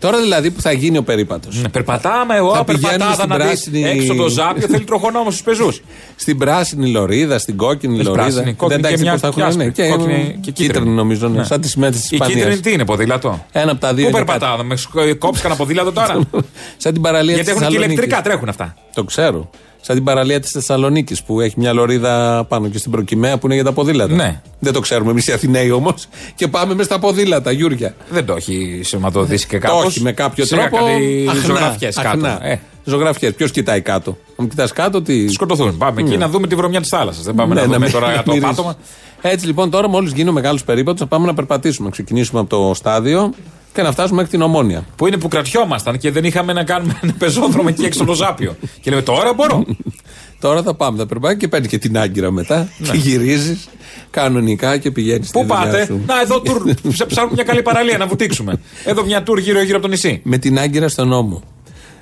Speaker 3: Τώρα δηλαδή που θα γίνει ο περίπατος.
Speaker 4: Ναι, Περπατάμε εγώ,
Speaker 3: Θα πηγαίνουμε
Speaker 4: περπατάδα
Speaker 3: στην
Speaker 4: να δεις
Speaker 3: πράσινη-
Speaker 4: έξω το ζάπιο, θέλει τροχονόμο στους πεζούς.
Speaker 3: Στην πράσινη λωρίδα, στην κόκκινη
Speaker 4: Έχει
Speaker 3: λωρίδα.
Speaker 4: πράσινη, κόκκινη
Speaker 3: τα
Speaker 4: και
Speaker 3: ξέρω
Speaker 4: μια
Speaker 3: πώς θα έχουν,
Speaker 4: και
Speaker 3: ναι,
Speaker 4: άσπρη.
Speaker 3: και,
Speaker 4: Κόκκινη
Speaker 3: και
Speaker 4: και
Speaker 3: κίτρινη
Speaker 4: κίτρινη.
Speaker 3: νομίζω, ναι.
Speaker 4: Ναι.
Speaker 3: σαν τι σημαίε της
Speaker 4: Η κίτρινη
Speaker 3: Ισπανία.
Speaker 4: τι είναι, ποδήλατο;
Speaker 3: Ένα από τα δύο.
Speaker 4: Πού
Speaker 3: είναι
Speaker 4: περπατάω, με κόψει κανένα ποδήλατο τώρα;
Speaker 3: κάτω. [LAUGHS] σαν την παραλία
Speaker 4: Γιατί
Speaker 3: της
Speaker 4: έχουν και
Speaker 3: Θεσσαλονίκης.
Speaker 4: ηλεκτρικά, τρέχουν αυτά.
Speaker 3: Το ξέρω. Σαν την παραλία της Θεσσαλονίκης που έχει μια λωρίδα πάνω και στην προκυμαία που είναι για τα ποδήλατα.
Speaker 4: Ναι.
Speaker 3: Δεν το ξέρουμε εμείς οι Αθηναίοι όμως. Και πάμε μες στα ποδήλατα, Γιούρια.
Speaker 4: Δεν το έχει σηματοδοτήσει και
Speaker 3: Το
Speaker 4: κάπως.
Speaker 3: όχι με κάποιο
Speaker 4: Σιγά
Speaker 3: τρόπο.
Speaker 4: κάτι
Speaker 3: αχνά,
Speaker 4: ζωγραφιές κάτω.
Speaker 3: αχνά.
Speaker 4: Ε,
Speaker 3: Ζωγραφιές. Ποιος κοιτάει κάτω; Αν κοιτάς κάτω, τι.
Speaker 4: σκοτωθούν. Πάμε εκεί να δούμε τη βρωμιά της θάλασσας. Δεν πάμε
Speaker 3: Ναι,
Speaker 4: να
Speaker 3: να
Speaker 4: δούμε
Speaker 3: μην-
Speaker 4: τώρα το
Speaker 3: μην
Speaker 4: πάτωμα.
Speaker 3: ρίσεις. Έτσι λοιπόν τώρα, μόλις γίνουν μεγάλους περίπατους, θα πάμε να περπατήσουμε. Να ξεκινήσουμε από το στάδιο και να φτάσουμε μέχρι την ομόνια.
Speaker 4: Που είναι που κρατιόμασταν και δεν είχαμε να κάνουμε ένα πεζόδρομο εκεί έξω το ζάπιο. Και λέμε τώρα μπορώ. [LAUGHS]
Speaker 3: Τώρα θα πάμε, θα περπάει και παίρνει και την άγκυρα μετά. Και γυρίζεις κανονικά και πηγαίνεις
Speaker 4: Πού πάτε, Να, εδώ τουρ. [LAUGHS] Σε ψάχνουμε μια καλή παραλία να βουτήξουμε. Εδώ μια τουρ γύρω-γύρω από το νησί.
Speaker 3: Με την άγκυρα στον νόμο.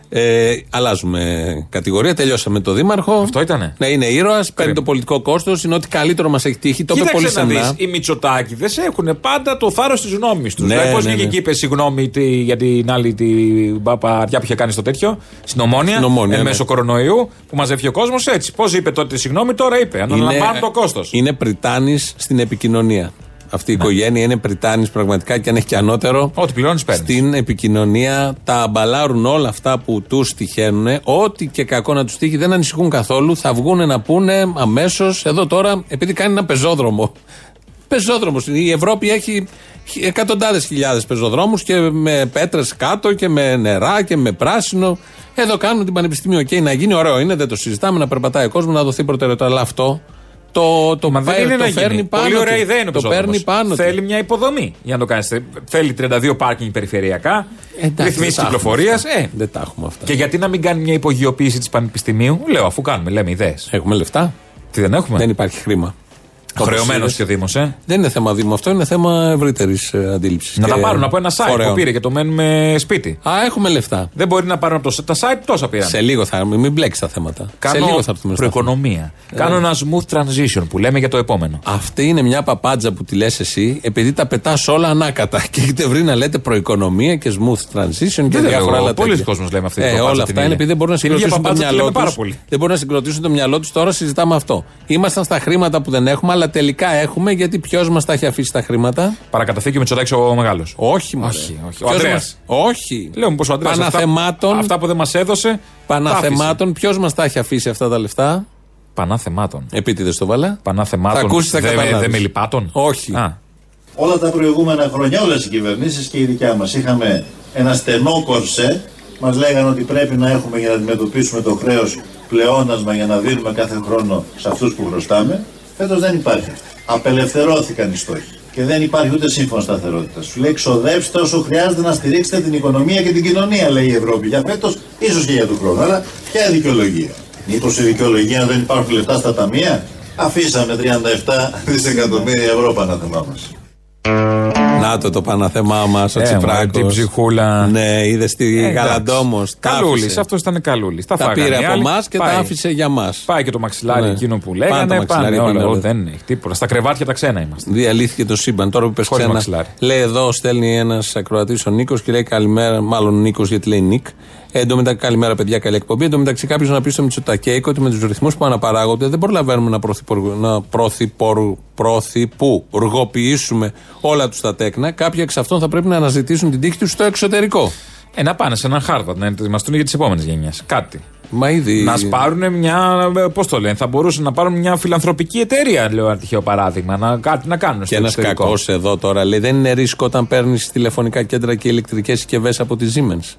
Speaker 3: Ε, αλλάζουμε κατηγορία. Τελειώσαμε το Δήμαρχο.
Speaker 4: Αυτό ήτανε;
Speaker 3: Ναι, είναι ήρωας. Παίρνει το πολιτικό κόστος. Είναι ό,τι καλύτερο μας έχει τύχει. Το είπε πολύ
Speaker 4: Κοίταξε να
Speaker 3: σεμνά.
Speaker 4: δεις, οι Μητσοτάκηδε έχουν πάντα το θάρρος της γνώμης τους.
Speaker 3: Ναι,
Speaker 4: δηλαδή, πώ
Speaker 3: ναι,
Speaker 4: βγήκε
Speaker 3: ναι.
Speaker 4: και είπες συγγνώμη τι- για την άλλη την παπαριά που είχε κάνει στο τέτοιο, στην Ομόνια,
Speaker 3: Στην Ομόνια,
Speaker 4: εν
Speaker 3: ναι.
Speaker 4: μέσω κορονοϊού, που μαζεύει ο κόσμος έτσι. Πώς είπε τότε συγγνώμη, τώρα είπε. Αναλαμβάνω το κόστος.
Speaker 3: Είναι πριτάνης στην επικοινωνία. Αυτή η οικογένεια είναι πριτάνης πραγματικά και αν έχει και ανώτερο.
Speaker 4: Ό,τι πληρώνεις, παίρνεις.
Speaker 3: Στην επικοινωνία τα αμπαλάρουν όλα αυτά που τους τυχαίνουν. Ό,τι και κακό να τους τύχει δεν ανησυχούν καθόλου. Θα βγουν να πούνε αμέσως εδώ τώρα, επειδή κάνει ένα πεζόδρομο. Πεζόδρομος. Η Ευρώπη έχει εκατοντάδες χιλιάδες πεζοδρόμους και με πέτρες κάτω και με νερά και με πράσινο. Εδώ κάνουν την πανεπιστημίου. Οκ, να γίνει ωραίο είναι, δεν το συζητάμε, να περπατάει ο κόσμος, να δοθεί προτεραιότητα. Αλλά αυτό το, το,
Speaker 4: Μα δεν
Speaker 3: πάει-
Speaker 4: είναι
Speaker 3: το
Speaker 4: να
Speaker 3: φέρνει
Speaker 4: γίνει.
Speaker 3: πάνω.
Speaker 4: Πολύ ωραία
Speaker 3: του.
Speaker 4: ιδέα είναι ο
Speaker 3: Το
Speaker 4: πεζόδρομος.
Speaker 3: παίρνει πάνω. του.
Speaker 4: Θέλει μια υποδομή για να το κάνεις. Θέλει 32 πάρκινγκ περιφερειακά,
Speaker 3: Εντάξει,
Speaker 4: ρυθμίσεις
Speaker 3: δεν τα έχουμε
Speaker 4: κυκλοφορίας.
Speaker 3: αυτά.
Speaker 4: Ε,
Speaker 3: Δεν τα έχουμε αυτά.
Speaker 4: και γιατί να μην κάνει μια υπογειοποίηση της Πανεπιστημίου, λέω αφού κάνουμε, λέμε ιδέες.
Speaker 3: Έχουμε λεφτά.
Speaker 4: Τι δεν έχουμε;
Speaker 3: Δεν υπάρχει χρήμα.
Speaker 4: Χρεωμένος
Speaker 3: Όπως
Speaker 4: και ο Δήμος, ε.
Speaker 3: Δεν είναι θέμα Δήμου αυτό, είναι θέμα ευρύτερης αντίληψης.
Speaker 4: Να τα πάρουν από ένα site που πήρε και το μένουμε σπίτι.
Speaker 3: Α, έχουμε λεφτά.
Speaker 4: Δεν μπορεί να πάρουν από το, τα site τόσα πήραν.
Speaker 3: Σε λίγο θα μην μπλέξεις τα θέματα.
Speaker 4: Κάνω
Speaker 3: Σε λίγο θα έρθουμε στα
Speaker 4: προοικονομία. Κάνω ένα smooth transition που λέμε για το επόμενο.
Speaker 3: Αυτή είναι μια παπάντζα που τη λες εσύ, επειδή τα πετάς όλα ανάκατα. [LAUGHS] Και έχετε βρει να λέτε προοικονομία και smooth transition και
Speaker 4: Δεν
Speaker 3: διάφορα
Speaker 4: λέω,
Speaker 3: άλλα
Speaker 4: πολλοί
Speaker 3: τέτοια.
Speaker 4: κόσμος λέμε αυτή τη
Speaker 3: ε,
Speaker 4: παπάντζα
Speaker 3: Όλα
Speaker 4: την
Speaker 3: αυτά είναι
Speaker 4: ίδια.
Speaker 3: επειδή δεν μπορούν να
Speaker 4: Την ίδια
Speaker 3: συγκροτήσουν το
Speaker 4: παπάντζα τη
Speaker 3: μυαλό
Speaker 4: λέμε πάρα
Speaker 3: τους.
Speaker 4: πολύ.
Speaker 3: Δεν μπορούν να συγκροτήσουν το μυαλό τους. Τώρα συζητάμε αυτό. Ήμασταν στα χρήματα που δεν έχουμε, αλλά αλλά τελικά έχουμε γιατί ποιος μας τα έχει αφήσει τα χρήματα;
Speaker 4: Παρακαταθήκη με τσοτάκι ο μεγάλος.
Speaker 3: Όχι, μωρέ.
Speaker 4: Όχι, όχι. Ο
Speaker 3: Ποιος
Speaker 4: Ανδρέας.
Speaker 3: μας- Όχι.
Speaker 4: Λέω μου πως ο Αντρέα.
Speaker 3: Παναθεμάτων.
Speaker 4: Αυτά, αυτά που δεν μας έδωσε.
Speaker 3: Παναθεμάτων. Ποιος μας τα έχει αφήσει αυτά τα λεφτά;
Speaker 4: Παναθεμάτων.
Speaker 3: Επίτηδες το βάλα.
Speaker 4: Παναθεμάτων.
Speaker 3: Θα ακούσεις, θα
Speaker 4: δεν
Speaker 3: καταλάβεις.
Speaker 4: δεν με λυπάτων.
Speaker 3: Όχι.
Speaker 4: Α,
Speaker 7: Όλα τα προηγούμενα χρόνια, όλες οι κυβερνήσεις και η δικιά μας είχαμε ένα στενό κορσέ. Μας λέγανε ότι πρέπει να έχουμε για να αντιμετωπίσουμε το χρέος πλεόνασμα για να δίνουμε κάθε χρόνο σε αυτούς που χρωστάμε. Φέτος δεν υπάρχει. Απελευθερώθηκαν οι στόχοι. Και δεν υπάρχει ούτε σύμφωνο σταθερότητας. Σου λέει ξοδέψτε όσο χρειάζεται να στηρίξετε την οικονομία και την κοινωνία, λέει η Ευρώπη. Για φέτος, ίσως και για του χρόνου. Αλλά ποια δικαιολογία. Μήπως η δικαιολογία δεν υπάρχουν λεφτά στα ταμεία; Αφήσαμε 37 δισεκατομμύρια ευρώ παναθεμά μα.
Speaker 3: Να το το παναθεμά μας, ο
Speaker 4: Ε,
Speaker 3: Τσιφράκος.
Speaker 4: μα, την ψυχούλα.
Speaker 3: Ναι, είδες τη
Speaker 4: Ε,
Speaker 3: Γαλαντόμος.
Speaker 4: Καλούλης, αυτός ήταν καλούλης. Τα,
Speaker 3: Τα
Speaker 4: φάγανε
Speaker 3: πήρε
Speaker 4: οι
Speaker 3: από
Speaker 4: άλλοι.
Speaker 3: εμάς και τα
Speaker 4: Πάει.
Speaker 3: άφησε για μας.
Speaker 4: Πάει και το μαξιλάρι
Speaker 3: Ναι.
Speaker 4: εκείνο που
Speaker 3: Πάνε το
Speaker 4: λέγανε.
Speaker 3: μαξιλάρι,
Speaker 4: Πάνε
Speaker 3: πάνε
Speaker 4: όλα.
Speaker 3: όλα.
Speaker 4: Δεν έχει τίποτα. Στα κρεβάτια τα ξένα είμαστε.
Speaker 3: Διαλύθηκε το σύμπαν. Τώρα που είπε
Speaker 4: Χωρίς
Speaker 3: ξένα.
Speaker 4: μαξιλάρι.
Speaker 3: Λέει εδώ, στέλνει ένας ακροατής ο Νίκος και λέει καλημέρα. Μάλλον Νίκος γιατί λέει Νίκ. Ε, εν τω μεταξύ, καλημέρα παιδιά, καλή εκπομπή. Εν τω μεταξύ, κάποιος να πει στο Μητσοτακέικο ότι με τους ρυθμούς που αναπαράγονται δεν προλαβαίνουμε να, πρωθυπουργ- να πρωθυπορ- πρωθυπουργοποιήσουμε όλα τους τα τέκνα. Κάποιοι εξ αυτών θα πρέπει να αναζητήσουν την τύχη τους στο εξωτερικό.
Speaker 4: Ε, να πάνε σε έναν Χάρβαρντ να ετοιμαστούν για τις επόμενες γενιές. Κάτι.
Speaker 3: Μα ήδη.
Speaker 4: Να σπάρουν μια. Πώς το λένε, θα μπορούσαν να πάρουν μια φιλανθρωπική εταιρεία, λέω ένα τυχαίο παράδειγμα. Να, κάτι να κάνουν
Speaker 3: Και
Speaker 4: στο
Speaker 3: ένας
Speaker 4: εξωτερικό.
Speaker 3: κακός εδώ τώρα λέει: Δεν είναι ρίσκο όταν παίρνεις τηλεφωνικά κέντρα και ηλεκτρικές συσκευές από τη Siemens.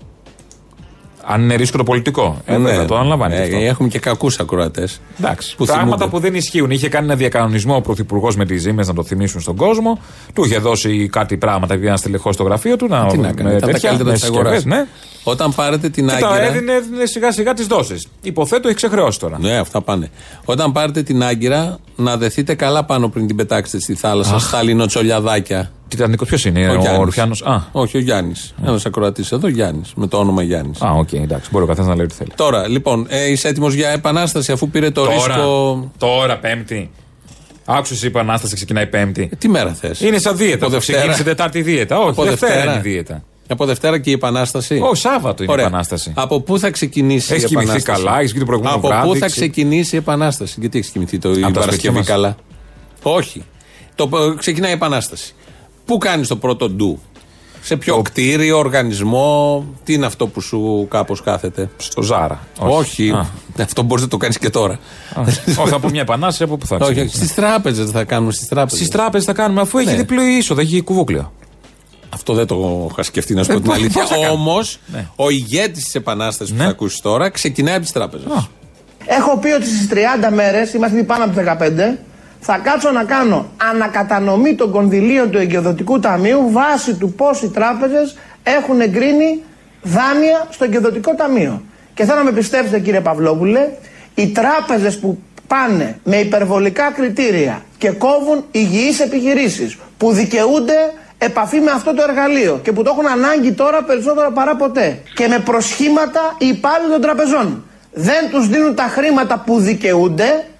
Speaker 4: Αν είναι ρίσκο το πολιτικό. Ε, βέβαια, το αναλαμβάνει.
Speaker 3: Ε,
Speaker 4: και αυτό.
Speaker 3: Έχουμε και κακούς ακροατές.
Speaker 4: Εντάξει.
Speaker 3: που
Speaker 4: πράγματα
Speaker 3: θυμούνται.
Speaker 4: που δεν ισχύουν. Είχε κάνει ένα διακανονισμό ο Πρωθυπουργός με τις ζήμες να το θυμίσουν στον κόσμο. Του είχε δώσει κάτι πράγματα για ένα στέλεχος στο γραφείο του. Να,
Speaker 3: Τι να
Speaker 4: με
Speaker 3: κάνει, ήταν τα
Speaker 4: τέτοια,
Speaker 3: καλύτερα
Speaker 4: με
Speaker 3: τη αγοράς.
Speaker 4: συσκευές, Ναι.
Speaker 3: Όταν πάρετε την
Speaker 4: Και τα
Speaker 3: Άγκυρα.
Speaker 4: έδινε, έδινε σιγά σιγά τις δόσεις. Υποθέτω έχει ξεχρεώσει τώρα.
Speaker 3: Ναι, αυτά πάνε. Όταν πάρετε την Άγκυρα, να δεθείτε καλά πάνω πριν την πετάξετε στη θάλασσα, στα λινοτσολιαδάκια.
Speaker 4: Τιτανικός ποιος είναι, ο,
Speaker 3: Γιάννης.
Speaker 4: ο Ρουφιάνος; Α,
Speaker 3: Όχι, ο Γιάννης. Ένας ακροατής εδώ, Γιάννης. Με το όνομα Γιάννης.
Speaker 4: α, οκ, εντάξει. Μπορεί ο καθένας να λέει ό,τι θέλει.
Speaker 3: Τώρα, λοιπόν, ε, είσαι έτοιμος για επανάσταση αφού πήρε το
Speaker 4: Τώρα,
Speaker 3: ρίσκο;
Speaker 4: τώρα, Πέμπτη. Άκουσες η Επανάσταση ξεκινάει Πέμπτη.
Speaker 3: Ε, Τι μέρα θες;
Speaker 4: Είναι σαν δίαιτα.
Speaker 3: Από
Speaker 4: που
Speaker 3: Δευτέρα.
Speaker 4: Ξεκίνησε Τετάρτη δίαιτα. Όχι,
Speaker 3: Από
Speaker 4: Δευτέρα,
Speaker 3: Δευτέρα.
Speaker 4: είναι η δίαιτα.
Speaker 3: Από Δευτέρα και η Επανάσταση;
Speaker 4: Όχι, Σάββατο είναι η Επανάσταση.
Speaker 3: Από πού θα ξεκινήσει
Speaker 4: Έχεις
Speaker 3: η
Speaker 4: κοιμηθεί
Speaker 3: Επανάσταση;
Speaker 4: καλά, έχεις βγει το προηγούμενο
Speaker 3: Από
Speaker 4: βράδυ,
Speaker 3: πού θα
Speaker 4: ξε-
Speaker 3: ξεκινήσει η Επανάσταση; Γιατί έχεις κοιμηθεί το η
Speaker 4: τα σπίτια
Speaker 3: Παρασκευή
Speaker 4: μας.
Speaker 3: καλά; Όχι. Το, ξεκινάει η Επανάσταση. Πού κάνεις το πρώτο ντου; Σε ποιο κτίριο, οργανισμό, τι είναι αυτό που σου κάπως κάθεται;
Speaker 4: Στο Ζάρα.
Speaker 3: Όχι.
Speaker 4: Α. [LAUGHS]
Speaker 3: Αυτό μπορείς να το κάνεις και τώρα.
Speaker 4: Όχι, από μια Επανάσταση από πού θα [LAUGHS]
Speaker 3: Όχι,
Speaker 4: ξεκινήσει.
Speaker 3: στις τράπεζες θα κάνουμε στις τράπεζες.
Speaker 4: Στις τράπεζες θα κάνουμε, αφού έχει
Speaker 3: Ναι.
Speaker 4: διπλό είσοδο, έχει κουβούκλιο.
Speaker 3: Αυτό δεν το είχα σκεφτεί να σου
Speaker 4: Ε,
Speaker 3: πω την
Speaker 4: πώς-
Speaker 3: αλήθεια.
Speaker 4: πώς θα κάνω.
Speaker 3: Όμως,
Speaker 4: Ναι.
Speaker 3: ο ηγέτης της Επανάστασης που
Speaker 4: Ναι.
Speaker 3: θα ακούσεις τώρα ξεκινάει από τις τράπεζες.
Speaker 1: Έχω πει ότι στις 30 μέρες, είμαστε ήδη πάνω από τις 15, θα κάτσω να κάνω ανακατανομή των κονδυλίων του εγκαιοδοτικού ταμείου βάσει του πώς οι τράπεζες έχουν εγκρίνει δάνεια στο εγκαιοδοτικό ταμείο. Και θέλω να με πιστέψετε κύριε Παυλόπουλε, οι τράπεζες που πάνε με υπερβολικά κριτήρια και κόβουν υγιείς επιχειρήσεις που δικαιούνται επαφή με αυτό το εργαλείο και που το έχουν ανάγκη τώρα περισσότερο παρά ποτέ και με προσχήματα οι υπάλληλοι των τραπεζών δεν τους δίνουν τα χρήματα που δικαιούνται,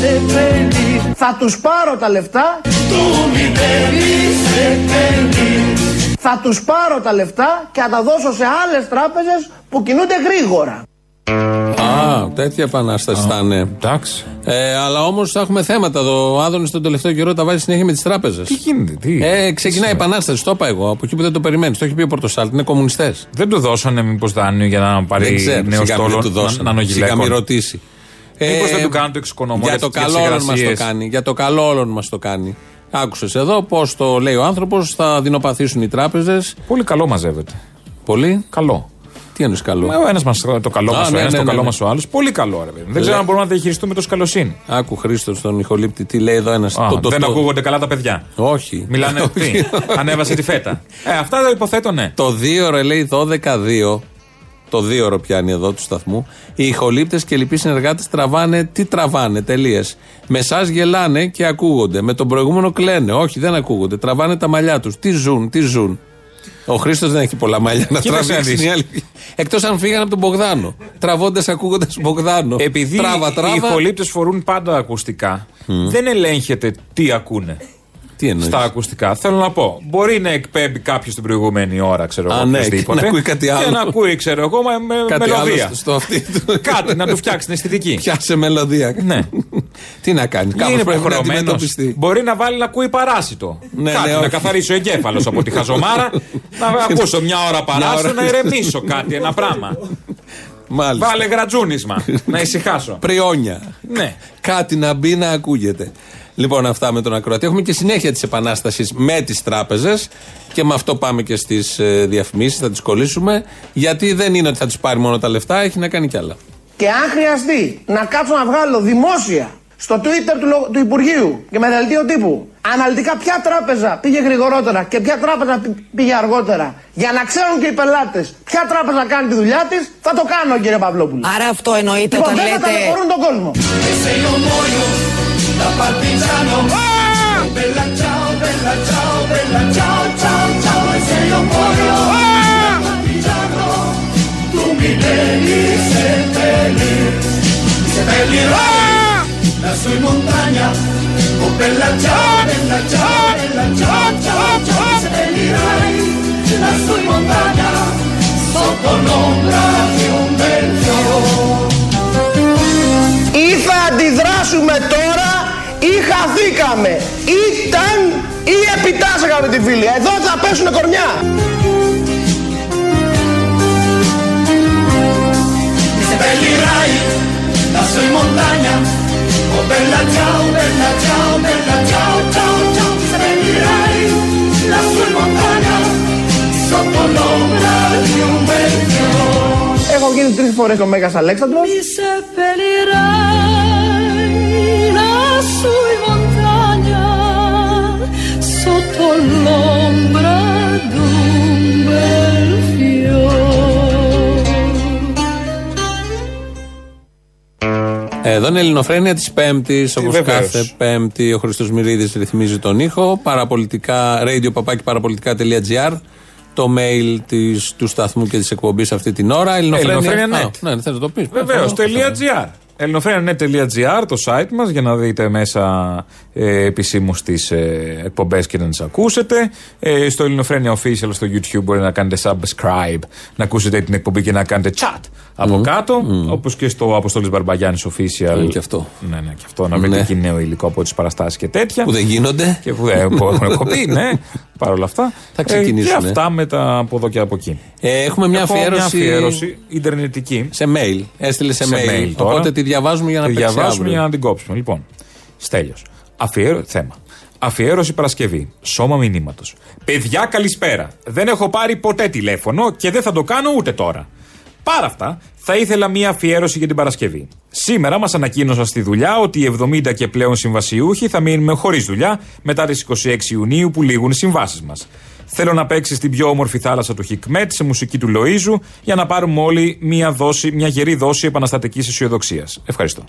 Speaker 8: seppellire.
Speaker 1: θα τους πάρω τα λεφτά
Speaker 8: Tu mi devi seppellire.
Speaker 1: θα τους πάρω τα λεφτά και θα τα δώσω σε άλλες τράπεζες που κινούνται γρήγορα.
Speaker 3: Α, τέτοια επανάσταση θα είναι.
Speaker 4: Εντάξει.
Speaker 3: Ε, αλλά όμως θα έχουμε θέματα εδώ. Ο Άδωνης τον τελευταίο καιρό τα βάζει συνέχεια με τις τράπεζες.
Speaker 4: Τι γίνεται, τι;
Speaker 3: Ε, ξεκινάει η επανάσταση, το είπα εγώ. Από εκεί που δεν το περιμένεις. Το έχει πει ο Πορτοσάλτη. Είναι κομμουνιστές.
Speaker 4: Δεν του δώσανε μήπως δάνειο για να
Speaker 3: Δεν
Speaker 4: πάρει
Speaker 3: ξέρω.
Speaker 4: νέο
Speaker 3: Σιγά μην
Speaker 4: στόλο
Speaker 3: του
Speaker 4: να,
Speaker 3: δώσουν.
Speaker 4: να
Speaker 3: Σιγά μην ρωτήσει.
Speaker 4: Μήπως
Speaker 3: Ε,
Speaker 4: δεν του κάνουν το εξοικονομώ
Speaker 3: Για
Speaker 4: για
Speaker 3: το
Speaker 4: τις- για
Speaker 3: καλό
Speaker 4: τις
Speaker 3: όλων μας το
Speaker 4: εργασίες.
Speaker 3: κάνει. Για το καλό όλων μας το κάνει. Άκουσες εδώ πώς το λέει ο άνθρωπος, θα δεινοπαθήσουν οι τράπεζες.
Speaker 4: Πολύ καλό μαζεύεται.
Speaker 3: Πολύ;
Speaker 4: Καλό.
Speaker 3: Τι εννοείς καλό;
Speaker 4: Ο ένας μας, το καλό
Speaker 3: Α,
Speaker 4: μας, ο
Speaker 3: ναι,
Speaker 4: ένας,
Speaker 3: ναι,
Speaker 4: το
Speaker 3: ναι,
Speaker 4: καλό
Speaker 3: ναι.
Speaker 4: μας ο άλλος. Πολύ καλό, ρε παιδί. Δεν ξέρω
Speaker 3: Λέ-
Speaker 4: αν μπορούμε να τα διαχειριστούμε τόσο καλοσύνη.
Speaker 3: Άκου Χρήστος στον ηχολήπτη, τι λέει εδώ ένας.
Speaker 4: Α, δεν ακούγονται καλά τα παιδιά.
Speaker 3: Όχι.
Speaker 4: Μιλάνε [LAUGHS] τι. Ανέβασε τη φέτα. Ε, αυτά δεν υποθέτω, ναι.
Speaker 3: Το 2 ρε λέει 12-2 το δύο ώρο πιάνει εδώ του σταθμού. Οι ηχολήπτες και λοιποί συνεργάτες τραβάνε. Τι τραβάνε, τελείες. Με εσά γελάνε και ακούγονται. Με τον προηγούμενο κλαίνε. Όχι, δεν ακούγονται. Τραβάνε τα μαλλιά τους. Τι ζουν, τι ζουν. Ο Χρήστος δεν έχει πολλά μαλλιά να
Speaker 4: Κοίταξε να
Speaker 3: τραβήξει.
Speaker 4: δεις.
Speaker 3: είναι η αλήθεια. Εκτός αν φύγανε από τον Μπογδάνο. Τραβώντας, ακούγοντας Μπογδάνο.
Speaker 4: Επειδή
Speaker 3: τράβα,
Speaker 4: οι
Speaker 3: τράβα.
Speaker 4: ηχολήπτες φορούν πάντα ακουστικά, δεν ελέγχεται τι ακούνε.
Speaker 3: Τι εννοείς;
Speaker 4: Στα ακουστικά. Θέλω να πω, μπορεί να εκπέμπει κάποιος την προηγούμενη ώρα, ξέρω
Speaker 3: Α,
Speaker 4: εγώ,
Speaker 3: ναι,
Speaker 4: οποιοσδήποτε,
Speaker 3: και να ακούει κάτι άλλο.
Speaker 4: Και να ακούει, ξέρω εγώ, με, με
Speaker 3: Κάτι άλλο
Speaker 4: μελωδία.
Speaker 3: στο- στο αυτή του.
Speaker 4: Κάτι να του φτιάξει την αισθητική.
Speaker 3: Πιάσε μελωδία.
Speaker 4: Ναι. [LAUGHS]
Speaker 3: Τι να κάνει. Κάπως
Speaker 4: είναι
Speaker 3: πρέπει να
Speaker 4: υποχρεωμένος.
Speaker 3: αντιμετωπιστεί.
Speaker 4: Μπορεί να βάλει να ακούει παράσιτο.
Speaker 3: Ναι,
Speaker 4: κάτι,
Speaker 3: ναι,
Speaker 4: να
Speaker 3: όχι.
Speaker 4: καθαρίσει ο εγκέφαλος από τη χαζομάρα. [LAUGHS] να ακούσω μια ώρα παράσιτο,
Speaker 3: ώρα.
Speaker 4: να ηρεμήσω κάτι, ένα πράγμα.
Speaker 3: Μάλιστα.
Speaker 4: Βάλε γρατζούνισμα. να ησυχάσω.
Speaker 3: Πριόνια.
Speaker 4: Ναι.
Speaker 3: Κάτι να μπει να ακούγεται. Λοιπόν, αυτά με τον Ακροατή. Έχουμε και συνέχεια της επανάστασης με τις τράπεζες και με αυτό πάμε και στις διαφημίσεις. Θα τις κολλήσουμε. Γιατί δεν είναι ότι θα τους πάρει μόνο τα λεφτά, έχει να κάνει κι άλλα.
Speaker 1: Και αν χρειαστεί να κάτσω να βγάλω δημόσια στο Twitter του, λο- του Υπουργείου και με δελτίο τύπου αναλυτικά ποια τράπεζα πήγε γρηγορότερα και ποια τράπεζα πή- πήγε αργότερα για να ξέρουν και οι πελάτες ποια τράπεζα κάνει τη δουλειά της, θα το κάνω κύριε Παυλόπουλο.
Speaker 9: Άρα αυτό εννοείται
Speaker 1: Λοιπόν,
Speaker 9: όταν
Speaker 1: δεν θα
Speaker 9: λέτε.
Speaker 1: ταλαιπωρούν τον κόσμο. bella partigiano. Bella ¡Ah! ciao, bella ciao,
Speaker 8: bella ciao, ciao, ciao, e se io muoio, ¡Ah! partigiano, tu mi devi seppellir, seppellirò la sua montagna. ¡Ah! Oh bella ciao, bella ciao, bella ciao, ciao, ciao, seppellirai.
Speaker 1: Ή επιτάσσαμε τη φίλη. Εδώ θα πέσουνε κορμιά. Έχω γίνει τρεις φορές ο Μέγας Αλέξανδρος.
Speaker 8: Sotto l'ombra d'un bel fiore.
Speaker 3: Εδώ είναι η Ελληνοφρένεια της Πέμπτης. Όπως
Speaker 4: βεβαίως.
Speaker 3: κάθε Πέμπτη, ο Χρήστος Μυρίδης ρυθμίζει τον ήχο. Παραπολιτικά, radio papaki παραπολιτικά.gr. Το mail της, του σταθμού και της εκπομπής αυτή την ώρα.
Speaker 4: Ελληνοφρένεια
Speaker 3: Α,
Speaker 4: net.
Speaker 3: Ναι, θες να το πεις.
Speaker 4: Βεβαίως. .gr. ελληνοφρένια.net.gr, το site μας, για να δείτε μέσα ε, επισήμως τις ε, εκπομπές και να τις ακούσετε. Ε, στο Ελληνοφρένια Official στο YouTube μπορεί να κάνετε subscribe, να ακούσετε την εκπομπή και να κάνετε chat από κάτω. Όπως και στο Αποστόλης Μπαρμπαγιάννης Official.
Speaker 3: Είναι και αυτό.
Speaker 4: Ναι, ναι, και αυτό. Να βρείτε
Speaker 3: Ναι.
Speaker 4: εκεί νέο υλικό από τις παραστάσεις και τέτοια.
Speaker 3: Που δεν γίνονται.
Speaker 4: Και που, ε, που έχουν κοπεί, ναι. Παρ' όλα αυτά.
Speaker 3: Θα
Speaker 4: Ε,
Speaker 3: ξεκινήσουν,
Speaker 4: και αυτά μετά από εδώ και από εκεί.
Speaker 3: Ε, έχουμε μια
Speaker 4: Έχω
Speaker 3: αφιέρωση,
Speaker 4: αφιέρωση ιντερνετική.
Speaker 3: σε mail. Έστειλε σε,
Speaker 4: Σε
Speaker 3: mail.
Speaker 4: mail τώρα.
Speaker 3: Οπότε τη διαβάζουμε για να
Speaker 4: Τη
Speaker 3: παίξει
Speaker 4: διαβάσουμε
Speaker 3: αύριο.
Speaker 4: για να την κόψουμε. Λοιπόν, Στέλιος. Αφιέρω... Θέμα. Αφιέρωση Παρασκευή. Σώμα μηνύματος. Παιδιά, καλησπέρα. Δεν έχω πάρει ποτέ τηλέφωνο και δεν θα το κάνω ούτε τώρα. Παρά αυτά, θα ήθελα μία αφιέρωση για την Παρασκευή. Σήμερα μας ανακοίνωσαν στη δουλειά ότι οι 70 και πλέον συμβασιούχοι θα μείνουμε χωρίς δουλειά μετά τις 26 Ιουνίου που λήγουν οι συμβάσεις μας. Θέλω να παίξει στην πιο όμορφη θάλασσα του Χικμέτ σε μουσική του Λοίζου για να πάρουμε όλοι μια, δόση, μια γερή δόση επαναστατικής αισιοδοξίας. Ευχαριστώ.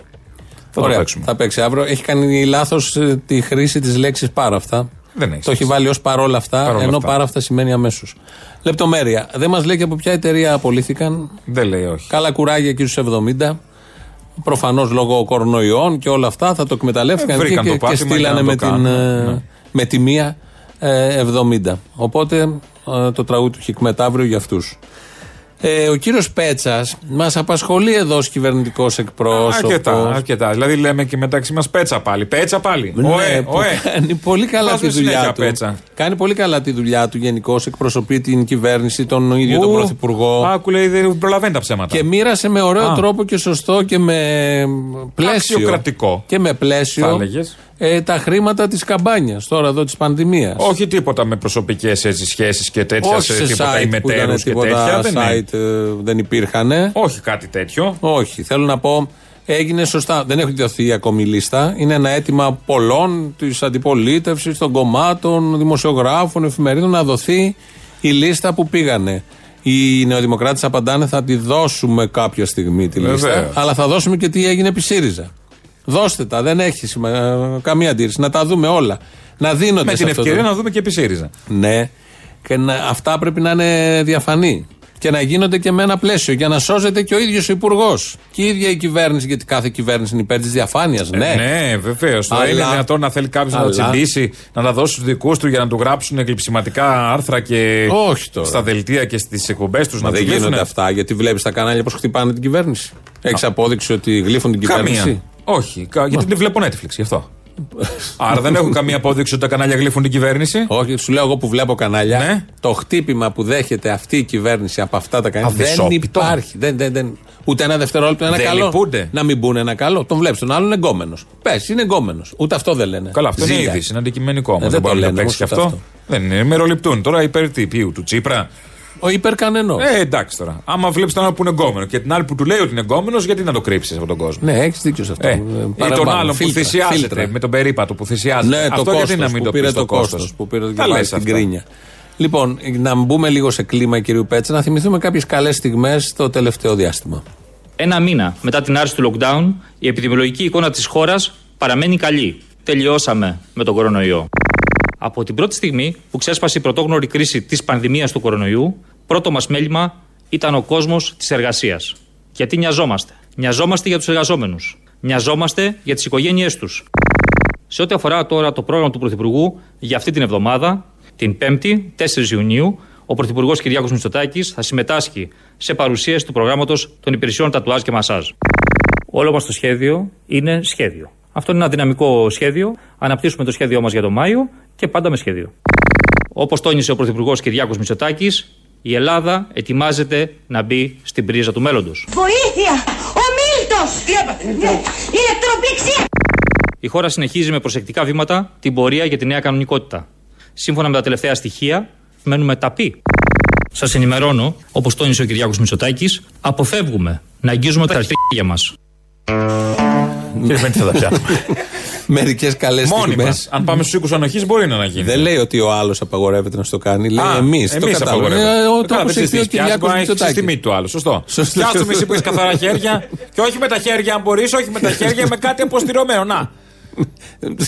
Speaker 4: Θα
Speaker 3: Ωραία,
Speaker 4: το παίξουμε.
Speaker 3: θα παίξει αύριο. Έχει κάνει λάθος τη χρήση της λέξης πάρα αυτά.
Speaker 4: Δεν έχει
Speaker 3: Το έχει
Speaker 4: σχέση.
Speaker 3: βάλει ως παρόλα αυτά,
Speaker 4: Παρόλα
Speaker 3: ενώ
Speaker 4: αυτά.
Speaker 3: πάρα αυτά σημαίνει αμέσως. Λεπτομέρεια. Δεν μας λέει και από ποια εταιρεία απολύθηκαν.
Speaker 4: Δεν λέει όχι.
Speaker 3: Καλά κουράγια εκεί στους 70. Προφανώς λόγω κορονοϊών και όλα αυτά θα το εκμεταλλεύτηκαν
Speaker 4: Ε,
Speaker 3: εκεί
Speaker 4: βρήκαν
Speaker 3: και,
Speaker 4: το
Speaker 3: και
Speaker 4: πάτημα
Speaker 3: στείλανε
Speaker 4: για να
Speaker 3: με
Speaker 4: το
Speaker 3: την,
Speaker 4: κάνουν.
Speaker 3: ε,
Speaker 4: Ναι.
Speaker 3: με τη μία ε, 70. Οπότε ε, το τραγούδι του Χικμετ αύριο για αυτούς. Ε, ο κύριος Πέτσας μας απασχολεί εδώ ως κυβερνητικός εκπρόσωπος.
Speaker 4: Αρκετά, αρκετά. Δηλαδή λέμε και μεταξύ μας πέτσα πάλι. Πέτσα πάλι.
Speaker 3: Ναι,
Speaker 4: Ωε,
Speaker 3: που
Speaker 4: ωε.
Speaker 3: κάνει πολύ καλά
Speaker 4: Βάζουμε
Speaker 3: τη δουλειά
Speaker 4: συνέχεια
Speaker 3: του.
Speaker 4: πέτσα.
Speaker 3: Κάνει πολύ καλά τη δουλειά του γενικώς. Εκπροσωπεί την κυβέρνηση, τον ίδιο τον
Speaker 4: Ου,
Speaker 3: Πρωθυπουργό.
Speaker 4: Άκου λέει δεν προλαβαίνει τα ψέματα.
Speaker 3: Και μοίρασε με ωραίο
Speaker 4: Α.
Speaker 3: τρόπο και σωστό και με πλαίσιο.
Speaker 4: Αξιοκρατικό.
Speaker 3: Και με πλαίσιο.
Speaker 4: Θα έλεγες.
Speaker 3: Ε, τα χρήματα της καμπάνιας τώρα εδώ της πανδημίας.
Speaker 4: Όχι τίποτα με προσωπικές σχέσεις και τέτοια.
Speaker 3: Όχι σε
Speaker 4: τίποτα
Speaker 3: site που
Speaker 4: ημετέρου
Speaker 3: ήταν
Speaker 4: και
Speaker 3: τίποτα
Speaker 4: τέτοια. Δεν είναι.
Speaker 3: site ε, δεν υπήρχαν.
Speaker 4: Όχι κάτι τέτοιο.
Speaker 3: Όχι, θέλω να πω, έγινε σωστά. Δεν έχει δοθεί ακόμη λίστα. Είναι ένα αίτημα πολλών της αντιπολίτευσης, των κομμάτων, δημοσιογράφων, εφημερίδων να δοθεί η λίστα που πήγανε. Οι Νεοδημοκράτες απαντάνε θα τη δώσουμε κάποια στιγμή τη λίστα.
Speaker 4: Βεβαίως.
Speaker 3: Αλλά θα δώσουμε και τι έγινε επί ΣΥΡΙΖΑ. Δώστε τα, δεν έχει σημα- ε, καμία αντίρρηση. Να τα δούμε όλα. Να δίνονται
Speaker 4: Με
Speaker 3: σε
Speaker 4: την
Speaker 3: αυτό
Speaker 4: ευκαιρία
Speaker 3: το-
Speaker 4: να δούμε και επί ΣΥΡΙΖΑ.
Speaker 3: Ναι. Και να, αυτά πρέπει να είναι διαφανή. Και να γίνονται και με ένα πλαίσιο για να σώζεται και ο ίδιος ο Υπουργός. Και η ίδια η κυβέρνηση, γιατί κάθε κυβέρνηση είναι υπέρ της διαφάνειας. Ναι.
Speaker 4: Ε, ναι βεβαίως.
Speaker 3: Αλλά-
Speaker 4: είναι δυνατόν να θέλει κάποιος να τα
Speaker 3: Αλλά-
Speaker 4: τσιμπήσει, να τα δώσει στους δικούς του για να του γράψουν εκλειψηματικά άρθρα και
Speaker 3: Όχι τώρα.
Speaker 4: στα δελτία και στις εκπομπές τους
Speaker 3: Μα
Speaker 4: να
Speaker 3: δεν
Speaker 4: του
Speaker 3: γίνονται αυτά, γιατί βλέπεις τα κανάλια πώς χτυπάνε την κυβέρνηση. Έχεις απόδειξη ότι γλύφουν την κυβέρνηση.
Speaker 4: Καμία. Όχι, κα- γιατί δεν βλέπω Netflix γι' αυτό. Άρα δεν έχω καμία απόδειξη ότι τα κανάλια γλύφουν την κυβέρνηση;
Speaker 3: Όχι, σου λέω εγώ που βλέπω κανάλια.
Speaker 4: Ναι.
Speaker 3: Το χτύπημα που δέχεται αυτή η κυβέρνηση από αυτά τα κανάλια δεν
Speaker 4: Αδυσόπιτο.
Speaker 3: υπάρχει. Δεν, δεν, δεν, ούτε ένα δευτερόλεπτο ένα
Speaker 4: Δεν
Speaker 3: καλό.
Speaker 4: λυπούνται.
Speaker 3: Να μην μπουν ένα καλό. Τον βλέπεις τον άλλον εγκόμενος. Πες, είναι εγκόμενος. Ούτε αυτό δεν λένε.
Speaker 4: Καλά, αυτό είναι
Speaker 3: Ζήλια.
Speaker 4: είδηση, είναι αντικειμενικό όμως.
Speaker 3: Ε,
Speaker 4: δεν
Speaker 3: δεν το
Speaker 4: μπορεί να
Speaker 3: λένε
Speaker 4: παίξει και
Speaker 3: όμως
Speaker 4: αυτό.
Speaker 3: ούτε αυτό.
Speaker 4: Δεν είναι, μεροληπτούν. Τώρα υπέρ τι, ποιου, του Τσίπρα.
Speaker 3: Ο υπερκανενό.
Speaker 4: Ε, εντάξει τώρα. Άμα βλέπεις τον άλλο που είναι εγκόμενος και την άλλη που του λέει ότι είναι εγκόμενος, γιατί να το κρύψεις από τον κόσμο;
Speaker 3: Ναι, έχεις δίκιο σε αυτό.
Speaker 4: Ε,
Speaker 3: Ε,
Speaker 4: ή
Speaker 3: παραπάνω.
Speaker 4: τον άλλον που
Speaker 3: Φίλτρα,
Speaker 4: θυσιάζεται
Speaker 3: φίλτρα.
Speaker 4: με τον περίπατο που θυσιάζεται.
Speaker 3: Ναι, το
Speaker 4: Αυτό γιατί να
Speaker 3: κόστος
Speaker 4: μην
Speaker 3: που
Speaker 4: το
Speaker 3: πήρε
Speaker 4: πεις
Speaker 3: το
Speaker 4: το
Speaker 3: κόστος;
Speaker 4: κόστος.
Speaker 3: που πήρε και βάλει στην κρίνια. Λοιπόν, να μπούμε λίγο σε κλίμα κυρίου Πέτσα, να θυμηθούμε κάποιες καλές στιγμές το τελευταίο διάστημα.
Speaker 9: Ένα μήνα μετά την άρση του lockdown, η επιδημιολογική εικόνα της χώρας παραμένει καλή. Τελειώσαμε με τον κορονοϊό. Από την πρώτη στιγμή που ξέσπασε η πρωτόγνωρη κρίση της πανδημίας του κορονοϊού, πρώτο μας μέλημα ήταν ο κόσμος της εργασίας. Γιατί νοιαζόμαστε; Νοιαζόμαστε για τους εργαζόμενους. Νοιαζόμαστε για τις οικογένειές τους. Σε ό,τι αφορά τώρα το πρόγραμμα του Πρωθυπουργού για αυτή την εβδομάδα, την 5η, 4 Ιουνίου, ο Πρωθυπουργός Κυριάκος Μητσοτάκης θα συμμετάσχει σε παρουσίαση του προγράμματος των υπηρεσιών τατουάζ και μασάζ. Όλο μας το σχέδιο είναι σχέδιο. Αυτό είναι ένα δυναμικό σχέδιο. Αναπτύσσουμε το σχέδιό μας για τον Μάιο και πάντα με σχέδιο. Όπως τόνισε ο Πρωθυπουργός Κυριάκος Μητσοτάκης, η Ελλάδα ετοιμάζεται να μπει στην πρίζα του μέλλοντος.
Speaker 10: Βοήθεια! Ο Μίλτος! Τι έπαθε; Ηλεκτροπληξία!
Speaker 9: Η χώρα συνεχίζει με προσεκτικά βήματα την πορεία για τη νέα κανονικότητα. Σύμφωνα με τα τελευταία στοιχεία, μένουμε ταπεί. Σας ενημερώνω, όπως τόνισε ο Κυριάκος Μητσοτάκης, αποφεύγουμε να αγγίζουμε τα αρχίδια μας.
Speaker 4: Και δεν θα τα πιάνουμε. [LAUGHS]
Speaker 3: Μερικές καλές
Speaker 4: Μόνοι
Speaker 3: στιγμές.
Speaker 4: μας. Αν πάμε στους οίκους ανοχής, μπορεί να γίνει.
Speaker 3: Δεν λέει ότι ο άλλος απαγορεύεται να στο κάνει. Λέει
Speaker 4: Α,
Speaker 3: εμείς. Το
Speaker 4: εμείς
Speaker 3: κατάλαβα.
Speaker 4: απαγορεύουμε.
Speaker 3: Ε, ο- Το
Speaker 4: Καλά,
Speaker 3: όπως
Speaker 4: δεν
Speaker 3: έχει ο
Speaker 4: συζητήσεις.
Speaker 3: Κυριάκος
Speaker 4: Πιάνεις, μπορεί να έχεις στη
Speaker 3: Μητσοτάκη.
Speaker 4: τιμή του άλλου. Σωστό.
Speaker 3: Σωστό.
Speaker 4: Πιάσουμε εσύ που έχεις καθαρά χέρια. Και όχι με τα χέρια, αν μπορείς, όχι με τα [LAUGHS] χέρια, με κάτι αποστειρωμένο. Να.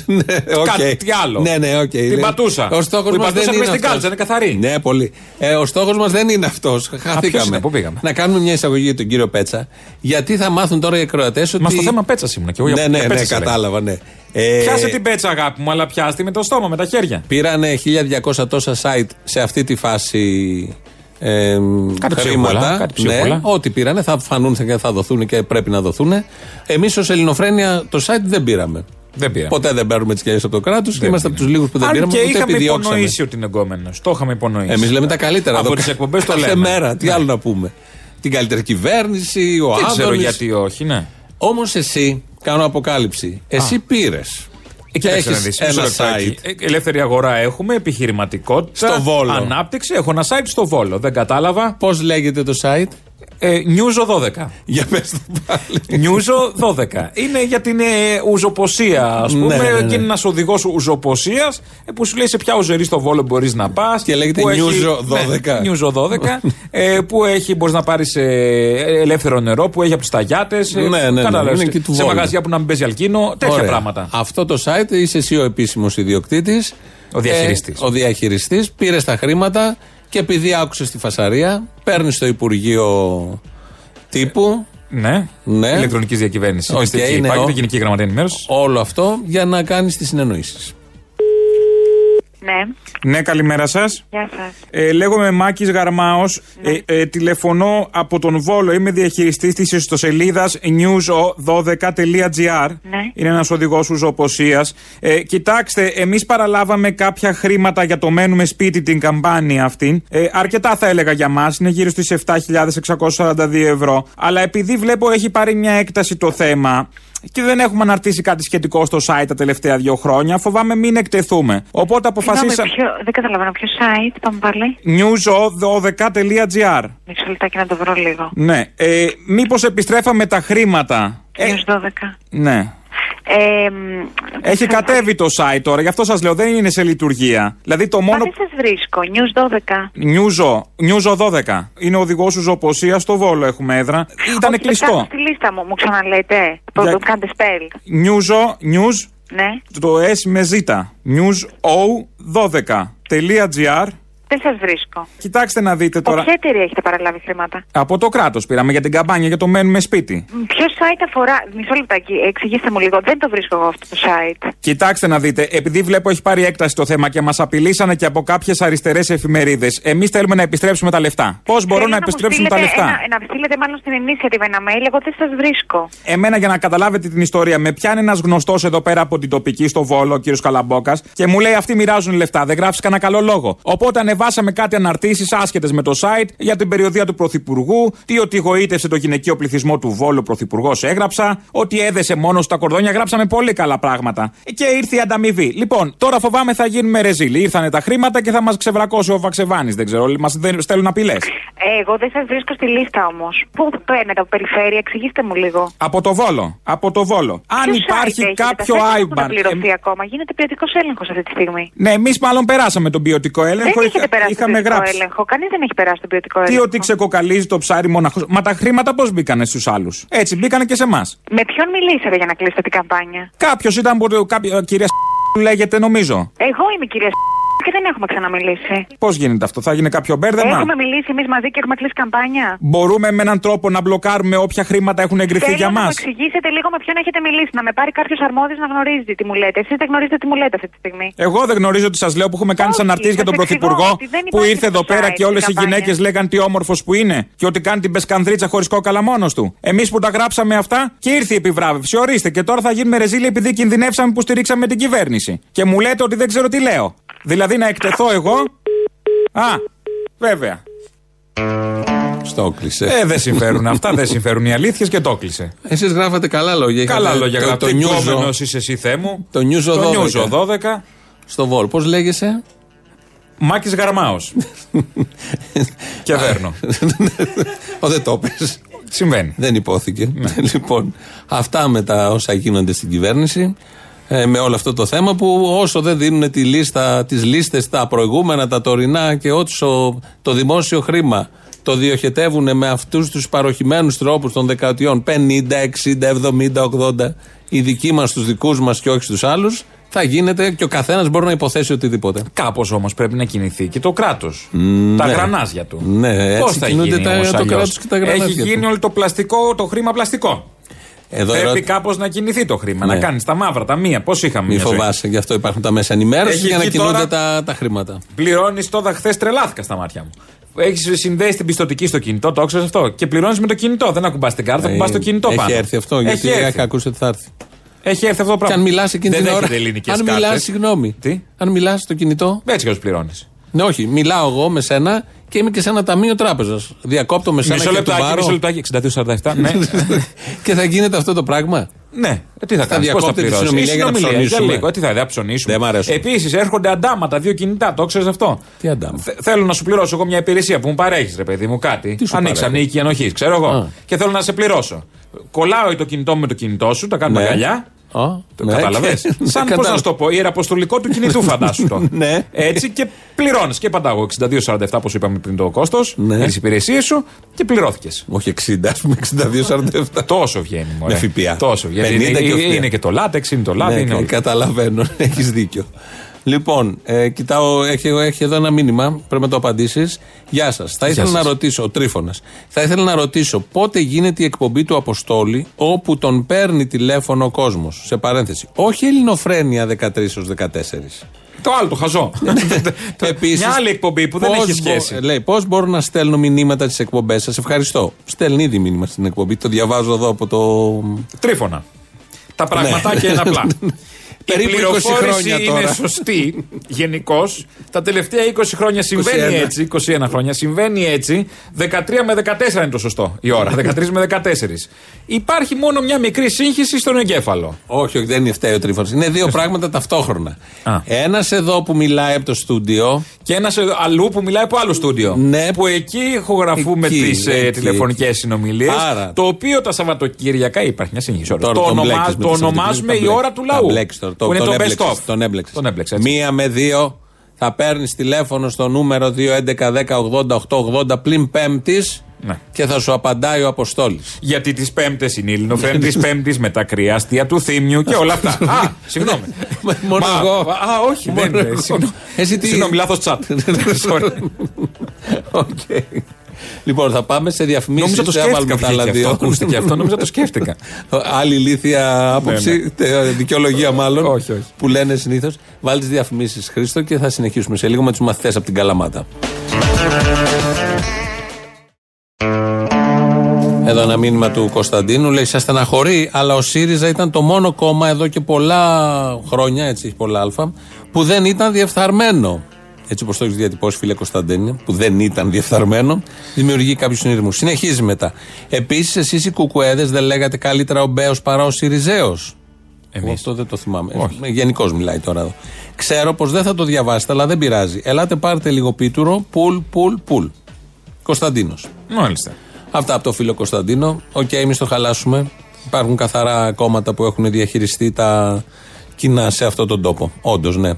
Speaker 3: Ναι, οκ.
Speaker 4: Κάτι άλλο.
Speaker 3: Ναι, ναι, οκ.
Speaker 4: Την
Speaker 3: Ναι.
Speaker 4: πατούσα.
Speaker 3: Ο στόχος
Speaker 4: Που η
Speaker 3: μας
Speaker 4: πατούσα
Speaker 3: δεν
Speaker 4: είναι
Speaker 3: είναι
Speaker 4: στην
Speaker 3: αυτός.
Speaker 4: κάλτσα, είναι καθαρή.
Speaker 3: Ναι, πολύ. Ε, ο στόχος μας δεν είναι αυτός. Χαθήκαμε.
Speaker 4: είναι, πού πήγαμε;
Speaker 3: Να κάνουμε μια εισαγωγή για τον κύριο Πέτσα. Γιατί θα μάθουν τώρα οι ακροατές ότι.
Speaker 4: Μα στο θέμα πέτσας ήμουν και εγώ
Speaker 3: Ναι,
Speaker 4: για
Speaker 3: ναι,
Speaker 4: για
Speaker 3: ναι,
Speaker 4: πέτσας σε λέγα.
Speaker 3: κατάλαβα, ναι. Ε,
Speaker 4: Πιάσε την πέτσα, αγάπη μου, αλλά πιάστη με το στόμα, με τα χέρια.
Speaker 3: Πήρανε 1200 τόσα site σε αυτή τη φάση. Ε,
Speaker 4: Κάτι
Speaker 3: χρήματα.
Speaker 4: ψίχουλα, κάτι
Speaker 3: ναι,
Speaker 4: ψίχουλα.
Speaker 3: ό,τι πήρανε θα φανούν και θα δοθούν και πρέπει να δοθούν. Εμείς ως Ελληνοφρένια το site δεν πήραμε.
Speaker 4: Δεν πήρα.
Speaker 3: Ποτέ δεν παίρνουμε τις κέρδε από το κράτος. Είμαστε από τους λίγους που δεν
Speaker 4: Αν
Speaker 3: πήραμε.
Speaker 4: και
Speaker 3: ούτε
Speaker 4: είχαμε
Speaker 3: επιδιώξαμε.
Speaker 4: υπονοήσει ότι είναι εγκόμενος. Το είχαμε υπονοήσει.
Speaker 3: Εμείς λέμε τα καλύτερα.
Speaker 4: Από
Speaker 3: εδώ.
Speaker 4: τις εκπομπές το
Speaker 3: Κάθε
Speaker 4: λέμε.
Speaker 3: μέρα. Τι
Speaker 4: Ναι.
Speaker 3: άλλο να πούμε. Την καλύτερη κυβέρνηση, ο
Speaker 4: Δεν ξέρω
Speaker 3: Άδωνης.
Speaker 4: γιατί όχι, ναι.
Speaker 3: Όμως εσύ, κάνω αποκάλυψη. Εσύ πήρες.
Speaker 4: Ε, κοίταξε να δεις, μισό
Speaker 3: ένα
Speaker 4: λεπτάκι.
Speaker 3: site.
Speaker 4: Ε, Ελεύθερη αγορά έχουμε, επιχειρηματικότητα.
Speaker 3: Στο Βόλο.
Speaker 4: Ανάπτυξη. Έχω ένα site στο Βόλο. Δεν κατάλαβα.
Speaker 3: Πώς λέγεται το site;
Speaker 4: Ε, Νιούζο 12.
Speaker 3: Για πες το πάλι.
Speaker 4: Νιούζο 12. Είναι για την ε, ουζοποσία, ας πούμε.
Speaker 3: ναι, ναι.
Speaker 4: Και είναι ένας οδηγός ουζοποσία που σου λέει σε ποια ουζερή στο Βόλο μπορείς να πας.
Speaker 3: Και λέγεται Νιούζο 12.
Speaker 4: Νιούζο 12. [LAUGHS] ε, που έχει, μπορείς να πάρεις ελεύθερο νερό, που έχει από του ταγιάτες.
Speaker 3: Ναι, ναι, ναι, είναι και του
Speaker 4: σε
Speaker 3: Βόλου.
Speaker 4: μαγαζιά που να μην παίζει αλκίνο. Τέτοια
Speaker 3: Ωραία.
Speaker 4: πράγματα.
Speaker 3: Αυτό το site είσαι εσύ ο επίσημος ιδιοκτήτης.
Speaker 4: Ο διαχειριστής.
Speaker 3: ο διαχειριστής. Πήρες τα χρήματα και επειδή άκουσες τη φασαρία, παίρνεις στο Υπουργείο Τύπου
Speaker 4: Ναι.
Speaker 3: Ναι.
Speaker 4: Ηλεκτρονικής διακυβέρνησης.
Speaker 3: Οκ,
Speaker 4: Μυστική.
Speaker 3: είναι
Speaker 4: Υπάρχει
Speaker 3: ο-
Speaker 4: και Γενική Γραμματεία Ενημέρωσης.
Speaker 3: όλο αυτό για να κάνεις τις συνεννοήσεις.
Speaker 11: Ναι,
Speaker 4: Ναι, καλημέρα σας.
Speaker 11: γεια σας.
Speaker 4: Ε, λέγομαι Μάκης Γαρμάος. Ε, ε, τηλεφωνώ από τον Βόλο. Είμαι διαχειριστής της ιστοσελίδας news12.gr.
Speaker 11: Ναι.
Speaker 4: Είναι ένας οδηγός ουζοποσία. Ε, κοιτάξτε, εμείς παραλάβαμε κάποια χρήματα για το μένουμε σπίτι την καμπάνια αυτή. Ε, αρκετά θα έλεγα για μας. Είναι γύρω στις 7.642 ευρώ. Αλλά επειδή βλέπω έχει πάρει μια έκταση το θέμα. Και δεν έχουμε αναρτήσει κάτι σχετικό στο site τα τελευταία δύο χρόνια. Φοβάμαι μην εκτεθούμε. Οπότε αποφασίσα.
Speaker 11: Συγγνώμη, ποιο, δεν καταλαβαίνω ποιο site, πάμε πάλι.
Speaker 4: news12.gr.
Speaker 11: Μισό λεπτάκι να το βρω λίγο.
Speaker 4: Ναι. Ε, Μήπως επιστρέφαμε τα χρήματα. Ε,
Speaker 11: News 12.
Speaker 4: ναι.
Speaker 11: Ε, μ,
Speaker 4: Έχει
Speaker 11: θα-
Speaker 4: κατέβει το site τώρα, γι' αυτό σας λέω δεν είναι σε λειτουργία. Δηλαδή το
Speaker 11: Μα
Speaker 4: μόνο.
Speaker 11: δεν σας βρίσκω. News 12.
Speaker 4: Νιούζο, Νιούζο 12. Είναι οδηγός σου ζωοποσία στο Βόλο, έχουμε έδρα. Ήταν
Speaker 11: Όχι,
Speaker 4: κλειστό.
Speaker 11: πετάτε Στη λίστα μου, μου ξαναλέτε. Το,
Speaker 4: Για-
Speaker 11: το κάντε spell.
Speaker 4: Νιούζο, news,
Speaker 11: Ναι.
Speaker 4: το S με Z. News O12.gr.
Speaker 11: Δεν σας βρίσκω.
Speaker 4: Κοιτάξτε να δείτε
Speaker 11: Από
Speaker 4: τώρα.
Speaker 11: ποια εταιρεία έχετε παραλάβει χρήματα;
Speaker 4: Από το κράτος πήραμε για την καμπάνια για το μένουμε σπίτι.
Speaker 11: Μ, Ποιο site αφορά. Μισό λεπτάκι, εξηγήστε μου λίγο. Δεν το βρίσκω εγώ αυτό το site.
Speaker 4: Κοιτάξτε να δείτε, επειδή βλέπω έχει πάρει έκταση το θέμα και μας απειλήσανε και από κάποιες αριστερές εφημερίδες, εμείς θέλουμε να επιστρέψουμε τα λεφτά. Πώς μπορώ
Speaker 11: Θέλω
Speaker 4: να
Speaker 11: μου
Speaker 4: επιστρέψουμε τα
Speaker 11: στείλετε
Speaker 4: λεφτά;
Speaker 11: Ένα, να στείλετε μάλλον στην initiative ένα mail. Εγώ δεν σας βρίσκω.
Speaker 4: Εμένα για να καταλάβετε την ιστορία, με πιάνει ένας γνωστός εδώ πέρα από την τοπική στο Βόλο, ο κύριος Καλαμπόκας, και μου λέει: Αυτοί μοιράζουν λεφτά, δεν γράφεις κανένα καλό λόγο. Οπότε ανεβάσαμε κάτι αναρτήσεις άσχετες με το site για την περιοδία του Πρωθυπουργού, τι ότι γοήτευσε το γυναικείο πληθυσμό του Βόλου ο Πρωθυπουργός έγραψα, ότι έδεσε μόνο στα κορδόνια, γράψαμε πολύ καλά πράγματα. Και ήρθε η ανταμοιβή. Λοιπόν, τώρα φοβάμαι θα γίνουμε ρεζίλοι. Ήρθανε τα χρήματα και θα μας ξεβρακώσει ο Βαξεβάνης, δεν ξέρω, μας στέλνουν απειλές.
Speaker 11: Ε, εγώ δεν σας βρίσκω στη λίστα όμως. Πού παίρνετε από περιφέρεια, εξηγήστε μου λίγο.
Speaker 4: Από το Βόλο. Από το Βόλο. Αν
Speaker 11: Ποιο
Speaker 4: υπάρχει
Speaker 11: site έχετε,
Speaker 4: κάποιο
Speaker 11: τα site δεν
Speaker 4: IBAN.
Speaker 11: έχουν πληρωθεί ακόμα. Γίνεται ποιοτικός έλεγχος αυτή τη στιγμή.
Speaker 4: Ναι, εμείς μάλλον περάσαμε τον ποιοτικό έλεγχο.
Speaker 11: δεν
Speaker 4: είχα-
Speaker 11: έχετε περάσει
Speaker 4: είχαμε
Speaker 11: τον ποιοτικό
Speaker 4: γράψει.
Speaker 11: έλεγχο. Κανείς δεν έχει περάσει τον ποιοτικό
Speaker 4: Τι
Speaker 11: έλεγχο.
Speaker 4: ότι ξεκοκαλίζει το ψάρι μοναχός. Μα τα χρήματα πώς μπήκανε στους άλλους; Έτσι, μπήκανε και σε εμάς.
Speaker 11: Με ποιον μιλήσατε για να κλείσετε την καμπάνια;
Speaker 4: Κάποιος ήταν από το. Κάποιο, κυρία λέγεται νομίζω.
Speaker 11: Εγώ είμαι η κυρία και δεν έχουμε ξαναμιλήσει.
Speaker 4: Πώς γίνεται αυτό, θα γίνει κάποιο μπέρδεμα;
Speaker 11: Έχουμε μιλήσει εμείς μαζί και έχουμε κλείσει καμπάνια.
Speaker 4: Μπορούμε με έναν τρόπο να μπλοκάρουμε όποια χρήματα έχουν εγκριθεί
Speaker 11: Θέλω
Speaker 4: για
Speaker 11: να
Speaker 4: μας;
Speaker 11: μου εξηγήσετε λίγο με ποιον έχετε μιλήσει. Να με πάρει κάποιος αρμόδιος να γνωρίζει τι μου λέτε. Εσείς δεν γνωρίζετε τι μου λέτε αυτή τη στιγμή.
Speaker 4: Εγώ δεν γνωρίζω τι σας λέω που έχουμε κάνει
Speaker 11: Όχι,
Speaker 4: αναρτήσει για τον
Speaker 11: σας εξηγώ
Speaker 4: Πρωθυπουργό
Speaker 11: ότι δεν
Speaker 4: που
Speaker 11: υπάρχει
Speaker 4: ήρθε
Speaker 11: στο
Speaker 4: εδώ πέρα
Speaker 11: site
Speaker 4: και όλες
Speaker 11: η
Speaker 4: οι
Speaker 11: καμπάνια.
Speaker 4: γυναίκες λέγαν τι όμορφος που είναι και ότι κάνει την πεσκανδρίτσα χωρίς κόκαλα μόνος του. Εμείς που τα γράψαμε αυτά και ήρθε η επιβράβευση. Ορίστε και τώρα θα γίνουμε ρεζίλοι επειδή κινδυνεύσαμε που στηρίξαμε την κυβέρνηση. Και μου λέτε ότι δεν ξέρω τι λέω. Δηλαδή να εκτεθώ εγώ. Α, βέβαια.
Speaker 3: Στο κλείσε.
Speaker 4: Ε, δεν συμφέρουν αυτά, δεν συμφέρουν οι αλήθειες και το κλείσε.
Speaker 3: Εσείς γράφατε καλά λόγια.
Speaker 4: Καλά
Speaker 3: Είχατε
Speaker 4: λόγια
Speaker 3: το-
Speaker 4: γράφτε.
Speaker 3: Το νιούζο.
Speaker 4: Κόμενος είσαι εσύ, Θεέ μου.
Speaker 3: Το νιούζο 12.
Speaker 4: Το νιούζο 12.
Speaker 3: Στο Βόλ. Πώς λέγεσαι;
Speaker 4: Μάκης Γαρμάος. [LAUGHS] και βέρνω.
Speaker 3: Ο δεν το πες.
Speaker 4: Συμβαίνει.
Speaker 3: Δεν υπόθηκε. λοιπόν, αυτά με τα όσα γίνονται στην κυβέρνηση. Ε, με όλο αυτό το θέμα που όσο δεν δίνουν τη λίστα, τις λίστες τα προηγούμενα, τα τωρινά και όσο το δημόσιο χρήμα το διοχετεύουν με αυτούς τους παροχημένους τρόπους των δεκαετιών 50, 60, 70, 80 οι δικοί μας τους δικούς μας και όχι στους άλλους θα γίνεται και ο καθένας μπορεί να υποθέσει οτιδήποτε.
Speaker 4: Κάπως όμως πρέπει να κινηθεί και το κράτος. τα
Speaker 3: ναι.
Speaker 4: γρανάζια του.
Speaker 3: Ναι,
Speaker 4: Πώς
Speaker 3: έτσι
Speaker 4: θα
Speaker 3: κινούνται
Speaker 4: γίνει
Speaker 3: τα-
Speaker 4: όμως
Speaker 3: το
Speaker 4: αλλιώς;
Speaker 3: κράτος και τα γρανάζια
Speaker 4: Έχει
Speaker 3: του.
Speaker 4: γίνει όλο το πλαστικό, το χρήμα πλαστικό.
Speaker 3: Εδώ
Speaker 4: Πρέπει
Speaker 3: ερώτηση-
Speaker 4: κάπως να κινηθεί το χρήμα,
Speaker 3: Ναι.
Speaker 4: να κάνεις τα μαύρα, τα μία. Πώς είχαμε
Speaker 3: Μη
Speaker 4: μια ζωή;
Speaker 3: φοβάσαι, γι' αυτό υπάρχουν τα μέσα ενημέρωσης
Speaker 4: Έχει
Speaker 3: για να
Speaker 4: βγει
Speaker 3: κινούνται
Speaker 4: τώρα-
Speaker 3: τα, τα χρήματα.
Speaker 4: Πληρώνεις τώρα, χθες τρελάθηκα στα μάτια μου. Έχεις συνδέσει την πιστοτική στο κινητό, το ξέρει αυτό; Και πληρώνεις με το κινητό. Δεν ακουμπάς την κάρτα, ακουμπάς το κινητό
Speaker 3: έχει
Speaker 4: πάνω.
Speaker 3: έρθει αυτό, γιατί
Speaker 4: Έχει έρθει.
Speaker 3: είχα ακούσει ότι θα έρθει.
Speaker 4: Έχει έρθει αυτό το
Speaker 3: Και
Speaker 4: πράγμα.
Speaker 3: αν μιλάς εκείνη
Speaker 4: Δεν
Speaker 3: την ώρα.
Speaker 4: έχετε ελληνικές
Speaker 3: Αν μιλάς,
Speaker 4: κάρτες.
Speaker 3: συγγνώμη.
Speaker 4: Τι;
Speaker 3: Αν μιλάς στο κινητό.
Speaker 4: Έτσι και πληρώνεις.
Speaker 3: Ναι, όχι. Μιλάω εγώ με σένα και είμαι και σε ένα ταμείο τράπεζας. Διακόπτω με σένα
Speaker 4: Μισό
Speaker 3: και του
Speaker 4: λεπτάκι,
Speaker 3: πάρω.
Speaker 4: μισό λεπτάκι. 62-47. [LAUGHS] Ναι.
Speaker 3: και θα γίνεται αυτό το πράγμα;
Speaker 4: Ναι, Ε, τι θα
Speaker 3: Θα
Speaker 4: κάνεις, πώς θα
Speaker 3: διακόπτετε τη
Speaker 4: πληρώσεις;
Speaker 3: συνομιλία για να ψωνίσουμε.
Speaker 4: λίγο. Ε, Τι θα δει, ψωνίσουμε.
Speaker 3: Δεν μ' αρέσουν.
Speaker 4: Επίσης έρχονται αντάματα, δύο κινητά, το ξέρεις αυτό;
Speaker 3: Τι αντάμα;
Speaker 4: Θε- Θέλω να σου πληρώσω εγώ μια υπηρεσία που μου παρέχεις, ρε παιδί μου, κάτι.
Speaker 3: Τι σου
Speaker 4: Ανοίξει
Speaker 3: παρέχω;
Speaker 4: ανήκει ενοχής, ξέρω εγώ.
Speaker 3: Α.
Speaker 4: Και θέλω να σε πληρώσω. Κολλάω το κινητό μου με το κινητό σου, τα κάνουμε
Speaker 3: Ναι.
Speaker 4: αγκαλιά.
Speaker 3: Α,
Speaker 4: Το
Speaker 3: ναι,
Speaker 4: κατάλαβες;
Speaker 3: και-
Speaker 4: Σαν πώς
Speaker 3: κατάλαβα.
Speaker 4: να σου το πω, ιεραποστολικό του κινητού, [LAUGHS] φαντάσου το.
Speaker 3: Ναι.
Speaker 4: Έτσι και πληρώνεις. Και παντάγω 62-47, όπως είπαμε πριν το κόστος,
Speaker 3: Ναι.
Speaker 4: για τις υπηρεσίες σου και πληρώθηκες.
Speaker 3: Όχι 60, ας πούμε 62-47. [LAUGHS]
Speaker 4: Τόσο βγαίνει. Μωρέ.
Speaker 3: Με ΦΠΑ.
Speaker 4: Τόσο βγαίνει.
Speaker 3: 50
Speaker 4: είναι,
Speaker 3: και
Speaker 4: είναι,
Speaker 3: ΦΠΑ.
Speaker 4: και το λάτεξ, είναι το λάδι,
Speaker 3: Ναι,
Speaker 4: είναι όλο.
Speaker 3: καταλαβαίνω. [LAUGHS] Έχεις δίκιο. Λοιπόν, ε, κοιτάω, έχει, έχει εδώ ένα μήνυμα. Πρέπει να το απαντήσεις. Γεια σας. Θα ήθελα
Speaker 4: σας.
Speaker 3: να ρωτήσω, ο Τρίφωνας. Θα ήθελα να ρωτήσω πότε γίνεται η εκπομπή του Αποστόλη όπου τον παίρνει τηλέφωνο ο κόσμος. Σε παρένθεση. Όχι Ελληνοφρένια 13 ω 14.
Speaker 4: Το άλλο, το χαζό. [LAUGHS]
Speaker 3: Επίσης,
Speaker 4: Μια άλλη εκπομπή που δεν
Speaker 3: πώς
Speaker 4: έχει
Speaker 3: μπο-
Speaker 4: σχέση.
Speaker 3: λέει, πώς μπορώ να στέλνω μηνύματα στις εκπομπές σας. Ευχαριστώ. Στέλνει ήδη μήνυμα στην εκπομπή. Το διαβάζω εδώ από το.
Speaker 4: Τρίφωνα. Τα πραγματάκια είναι απλά. [LAUGHS]
Speaker 3: Περίπου
Speaker 4: η
Speaker 3: 20
Speaker 4: πληροφόρηση
Speaker 3: χρόνια
Speaker 4: είναι
Speaker 3: τώρα.
Speaker 4: σωστή γενικώς. Τα τελευταία 20 χρόνια συμβαίνει
Speaker 3: 21.
Speaker 4: έτσι. 21 χρόνια συμβαίνει έτσι. 13 με 14 είναι το σωστό η ώρα. [LAUGHS] 13 με 14. Υπάρχει μόνο μια μικρή σύγχυση στον εγκέφαλο.
Speaker 3: Όχι, όχι, δεν είναι φταίει ο τρίφωνος. Είναι δύο πράγματα ταυτόχρονα.
Speaker 4: Α.
Speaker 3: Ένας εδώ που μιλάει από το στούντιο.
Speaker 4: Και ένας αλλού που μιλάει από άλλο στούντιο.
Speaker 3: Ναι.
Speaker 4: Που εκεί ηχογραφούμε
Speaker 3: Εκεί,
Speaker 4: τις
Speaker 3: εκεί,
Speaker 4: τηλεφωνικές συνομιλίες.
Speaker 3: Άρα.
Speaker 4: Το οποίο τα Σαββατοκύριακα υπάρχει μια σύγχυση. ωραία.
Speaker 3: Τώρα
Speaker 4: Το,
Speaker 3: τον
Speaker 4: ονομα-
Speaker 3: μπλέκεις με
Speaker 4: το
Speaker 3: τις
Speaker 4: ονομάζουμε
Speaker 3: Σαββατοκύριακες,
Speaker 4: η
Speaker 3: τα
Speaker 4: ώρα του
Speaker 3: μπλέκεις.
Speaker 4: λαού.
Speaker 3: Τα μπλέκεις τώρα.
Speaker 4: Που είναι
Speaker 3: τον
Speaker 4: το best
Speaker 3: έμπλεξες,
Speaker 4: of.
Speaker 3: Τον έμπλεξες.
Speaker 4: Τον έμπλεξες, έτσι.
Speaker 3: Μία με δύο θα παίρνεις τηλέφωνο στο νούμερο 211-10-80-880 πλην πέμπτης
Speaker 4: Ναι.
Speaker 3: και θα σου απαντάει ο Αποστόλης.
Speaker 4: Γιατί τι Πέμπτε είναι η Ελληνοφρένη της Πέμπτης με τα κρύα αστεία του Θήμιου και όλα αυτά. [LAUGHS] Α, συγγνώμη.
Speaker 3: Μόνο
Speaker 4: Μα,
Speaker 3: εγώ.
Speaker 4: Α, όχι,
Speaker 3: Μόνο
Speaker 4: δεν είναι.
Speaker 3: εγώ.
Speaker 4: Συγγνώμη.
Speaker 3: Εσύ τι-
Speaker 4: Συγγνώμη, λάθος τσάτ. [LAUGHS] Sorry.
Speaker 3: OK. Λοιπόν, θα πάμε σε διαφημίσεις.
Speaker 4: Νόμιζα το σκέφτηκα
Speaker 3: τα άλλα
Speaker 4: βγήκε
Speaker 3: δύο.
Speaker 4: αυτό. Ακούστηκε αυτό, νόμιζα το σκέφτηκα.
Speaker 3: Άλλη ηλίθια άποψη, τε- δικαιολογία μάλλον.
Speaker 4: Ναι, Όχι, όχι.
Speaker 3: Που λένε συνήθως. Βάλει τις διαφημίσεις, Χρήστο, και θα συνεχίσουμε σε λίγο με τους μαθητές από την Καλαμάτα. Εδώ ένα μήνυμα του Κωνσταντίνου λέει: Σας στεναχωρεί, αλλά ο ΣΥΡΙΖΑ ήταν το μόνο κόμμα εδώ και πολλά χρόνια, έτσι έχει πολλά αλφα, που δεν ήταν διεφθαρμένο. Έτσι όπως το έχεις διατυπώσει, φίλε Κωνσταντίνε, που δεν ήταν διεφθαρμένο, δημιουργεί κάποιους συνειρμούς. Συνεχίζει μετά. Επίσης, εσείς οι Κουκουέδες δεν λέγατε καλύτερα ο Μπέος παρά ο Συριζαίος. Εγώ αυτό δεν το θυμάμαι. Γενικώς μιλάει τώρα εδώ. Ξέρω πως δεν θα το διαβάσετε, αλλά δεν πειράζει. Ελάτε πάρτε λίγο πίτουρο. Πουλ, πουλ, πουλ. Κωνσταντίνος.
Speaker 4: Μάλιστα.
Speaker 3: Αυτά από το φίλο Κωνσταντίνο. Οκ, εμείς το χαλάσουμε. Υπάρχουν καθαρά κόμματα που έχουν διαχειριστεί τα κοινά σε αυτόν τον τόπο. Όντως, ναι.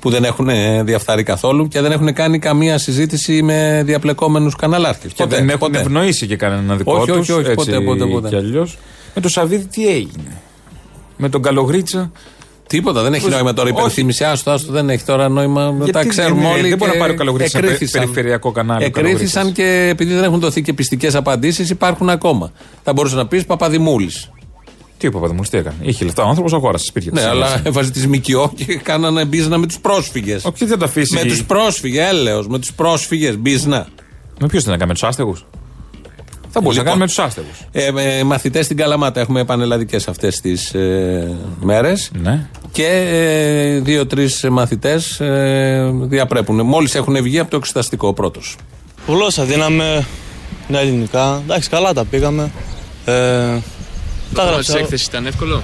Speaker 3: Που δεν έχουν ε, διαφθαρεί καθόλου και δεν έχουν κάνει καμία συζήτηση με διαπλεκόμενους καναλάρχες.
Speaker 4: Και δεν έχουν ευνοήσει και κανένα δικό
Speaker 3: Όχι,
Speaker 4: τους,
Speaker 3: όχι, όχι,
Speaker 4: έτσι
Speaker 3: ποτέ, ποτέ, ποτέ.
Speaker 4: κι αλλιώς. Με το Σαββίδι τι έγινε; Με τον Καλογρίτσα;
Speaker 3: Τίποτα, δεν έχει
Speaker 4: Πώς-
Speaker 3: νόημα τώρα η
Speaker 4: όχι.
Speaker 3: υπενθύμηση. Άστο, άστο, δεν έχει τώρα νόημα.
Speaker 4: Γιατί
Speaker 3: τα ξέρουμε
Speaker 4: δεν-
Speaker 3: όλοι.
Speaker 4: δεν μπορεί
Speaker 3: και
Speaker 4: να πάρει ο Καλογρίτσας ένα
Speaker 3: εκρίθησαν.
Speaker 4: περιφερειακό κανάλι ο
Speaker 3: Εκρίθησαν και επειδή δεν έχουν δοθεί και πιστικές απαντήσεις, υπάρχουν ακόμα. Θα μπορούσε να πεις Παπαδημούλης.
Speaker 4: Τι ο Παπαδημούλης, τι έκανε; Είχε λεφτά ο άνθρωπος, αγόρασε σπίτια
Speaker 3: Ναι,
Speaker 4: της.
Speaker 3: αλλά έβαζε τη ΜΚΟ και κάνανε μπίζνα με τους πρόσφυγες.
Speaker 4: Όχι, δεν τα αφήσει.
Speaker 3: Με τους πρόσφυγες, έλεος, με τους πρόσφυγες, μπίζνα.
Speaker 4: Με ποιου δεν έκανε, με τους άστεγους; Θα μπορούσε να κάνει με τους άστεγους.
Speaker 3: Ε, με μαθητές στην Καλαμάτα έχουμε πανελλαδικές αυτές τις ε, μέρες.
Speaker 4: Ναι.
Speaker 3: Και ε, δύο-τρεις μαθητές ε, διαπρέπουν. Μόλις έχουν βγει από το εξεταστικό πρώτος.
Speaker 12: Γλώσσα δίναμε, ναι, ελληνικά. Εντάξει, καλά τα πήγαμε. Ε, τα
Speaker 13: Το
Speaker 12: έγραψα.
Speaker 13: της έκθεσης ήταν εύκολο;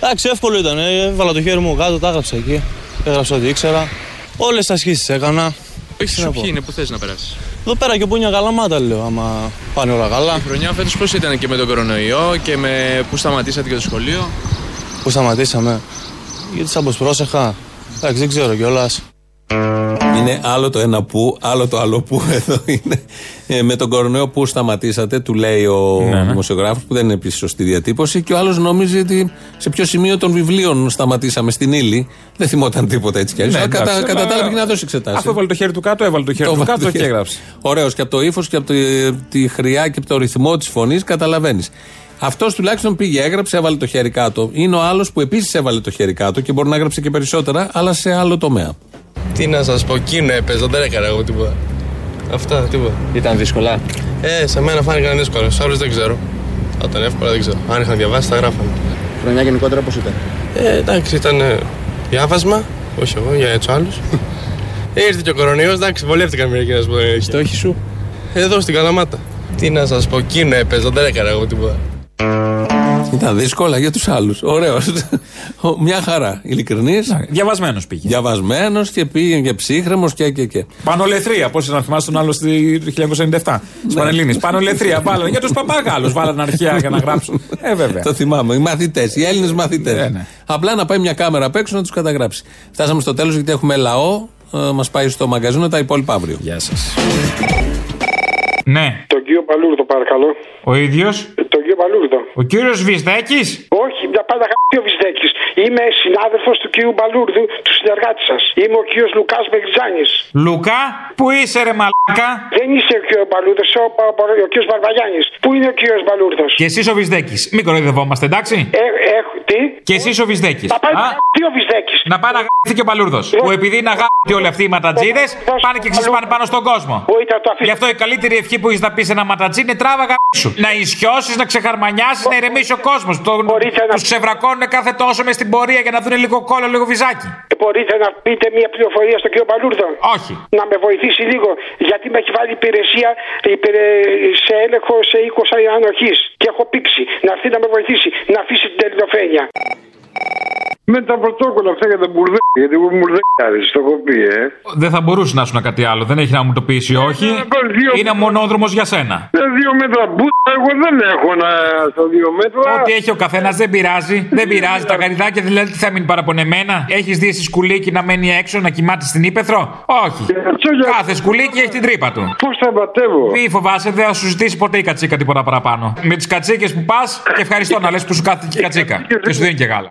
Speaker 12: Εντάξει, εύκολο ήταν. Ε, έβαλα το χέρι μου κάτω, τα έγραψα εκεί. Έγραψα ό,τι ήξερα. Όλες τις ασκήσει έκανα.
Speaker 13: Έχει
Speaker 12: Τι να
Speaker 13: σου
Speaker 12: πω.
Speaker 13: ποιοι είναι που θες να περάσεις;
Speaker 12: Εδώ πέρα και που είναι καλαμάτα, λέω. Άμα πάνε όλα καλά.
Speaker 13: Η χρονιά φέτος πώς ήταν και με τον κορονοϊό και με που σταματήσατε και το σχολείο;
Speaker 12: Που σταματήσαμε. Γιατί σαν πως πρόσεχα. Εντάξει, δεν ξέρω κιόλας.
Speaker 3: Είναι άλλο το ένα που, άλλο το άλλο που [LAUGHS] εδώ είναι. Ε, με τον κορονοϊό που σταματήσατε, του λέει ο
Speaker 4: Ναι, ναι.
Speaker 3: δημοσιογράφος, που δεν είναι επίση σωστή διατύπωση, και ο άλλος νομίζει ότι σε ποιο σημείο των βιβλίων σταματήσαμε στην ύλη. Δεν θυμόταν τίποτα έτσι κι αλλιώς.
Speaker 4: Ναι,
Speaker 3: Κατα,
Speaker 4: εντάξει,
Speaker 3: κατά
Speaker 4: αλλά
Speaker 3: τα άλλα πήγε να δώσει εξετάσεις.
Speaker 4: Αφού έβαλε το χέρι του κάτω, έβαλε το χέρι του κάτω και έγραψε.
Speaker 3: Ωραίος και από το ύφος και από το, τη χρειά και από το ρυθμό της φωνής καταλαβαίνεις. Αυτός τουλάχιστον πήγε, έγραψε, έβαλε το χέρι κάτω. Είναι ο άλλος που επίσης έβαλε το χέρι κάτω και μπορεί να έγραψε και περισσότερα, αλλά σε άλλο τομέα.
Speaker 12: Τι να σας πω, εκείνο έπαιζα, δεν έκανα εγώ τίποτα. Αυτά, τίποτα.
Speaker 13: Ήταν δύσκολα.
Speaker 12: Ε, σε μένα φάνηκαν δύσκολα. Στου άλλους δεν ξέρω. Θα ήταν εύκολα, δεν ξέρω. Αν είχαν διαβάσει, τα γράφανε.
Speaker 13: Χρονιά γενικότερα πώς ήταν;
Speaker 12: Ε, εντάξει, ήταν ε, διάβασμα. Όχι εγώ, για τους άλλους. [LAUGHS] ε, ήρθε και ο κορονοϊός, εντάξει, βολεύτηκαν μερικοί να σου πω. ε,
Speaker 13: Στόχοι σου.
Speaker 12: Εδώ στην Καλαμάτα. Τι να σας πω, εκείνο έπαιζα, δεν έκανα εγώ τίποτα.
Speaker 3: Ήταν δύσκολα για τους άλλους. Ωραίος. Μια χαρά. Ειλικρινής.
Speaker 4: Διαβασμένος πήγε.
Speaker 3: Διαβασμένος και πήγε και ψύχρεμος και και και.
Speaker 4: Πανολεθρία, πώς να θυμάσαι τον άλλο στη 1997. Τη Πανελίνη. Πανολεθρία, βάλανε. Για τους παπάγαλου, βάλανε αρχαία για να γράψουν. Ε, βέβαια.
Speaker 3: Το θυμάμαι. Οι μαθητές, οι Έλληνες μαθητές.
Speaker 4: Ναι, ναι.
Speaker 3: Απλά να πάει μια κάμερα απ' έξω να τους καταγράψει. Φτάσαμε στο τέλος γιατί έχουμε λαό. Ε, Μας πάει στο μαγκαζίνο τα υπόλοιπα αύριο.
Speaker 4: Γεια σας. Ναι,
Speaker 14: Τον κύριο Παλούρδο, παρακαλώ.
Speaker 4: ο ίδιος.
Speaker 14: Τον κύριο Παλούρδο.
Speaker 4: Ο κύριος Βυσδέκης;
Speaker 14: Όχι, μια πάντα γαμπή ο Βυσδέκης. Είμαι συνάδελφος του κύριου Μπαλούρδου, του συνεργάτης σας. Είμαι ο κύριος Λουκάς Μπεγκτζάνη.
Speaker 4: Λουκά, πού είσαι ρε μαλάκα;
Speaker 14: Δεν είσαι ο κύριος Μπαλούρδος, ο, ο, ο κύριος Μπαρβαγιάννης. Πού είναι ο κύριος Μπαλούρδος;
Speaker 4: Και εσύ ο Βυσδέκης. Μην κοροϊδευόμαστε, εντάξει;
Speaker 14: Ε, ε, τι;
Speaker 4: Και εσύ ο Βυσδέκης.
Speaker 14: Θα πάει να γαμπή ο Βυσδέκη.
Speaker 4: Να πάει να γαμπηθεί και ο Παλούρδος. Που επειδή είναι αγάπη Και όλοι αυτοί οι ματατζίδες πάνε και ξεσπάνε πάνω στον κόσμο. Γι' αυτό η καλύτερη ευχή που έχεις να πεις σε ένα ματατζί είναι τράβαγα σου. Να ισιώσεις, να ξεχαρμανιάσεις, να ηρεμήσει ο κόσμος. Τους ξεβρακώνουν κάθε τόσο μες στην πορεία για να δουν λίγο κόλλο, λίγο βυζάκι.
Speaker 14: Ε, Μπορείτε να πείτε μια πληροφορία στον κύριο Παλούρδο;
Speaker 4: Όχι.
Speaker 14: Να με βοηθήσει λίγο. Γιατί με έχει βάλει υπηρεσία υπηρε... σε έλεγχο σε 20 ανοχής. Και έχω πήξει. Να έρθει να με βοηθήσει. Να αφήσει την ελληνοφρένεια.
Speaker 15: Με τα πρωτόκολλα αυτά για τα μπουρδέλια. Γιατί εγώ μπουρδέλιαρης, το έχω πει, ε.
Speaker 4: Δεν θα μπορούσε να σου να κάτι άλλο. Δεν έχει να μου το πει ή όχι. Είναι μονόδρομος για σένα.
Speaker 15: Τα δύο μέτρα μπουρδέλια, εγώ δεν έχω να στα δύο μέτρα.
Speaker 4: Ό,τι έχει ο καθένας δεν πειράζει. Δεν πειράζει. Τα γαριδάκια δηλαδή τι θα μείνει παραπονεμένα. Έχεις δει στη σκουλίκι να μένει έξω να κοιμάται στην ύπεθρο. Όχι. Κάθε σκουλίκι έχει την τρύπα του.
Speaker 15: Πώς θα πατεύω.
Speaker 4: Μη φοβάσαι, δεν θα σου ζητήσει ποτέ η κατσίκα τίποτα παραπάνω. Με τις κατσίκες που πας και ευχαριστώ να λες που σου κάθεται και η κατσίκα. Και σου δίνει και γάλα.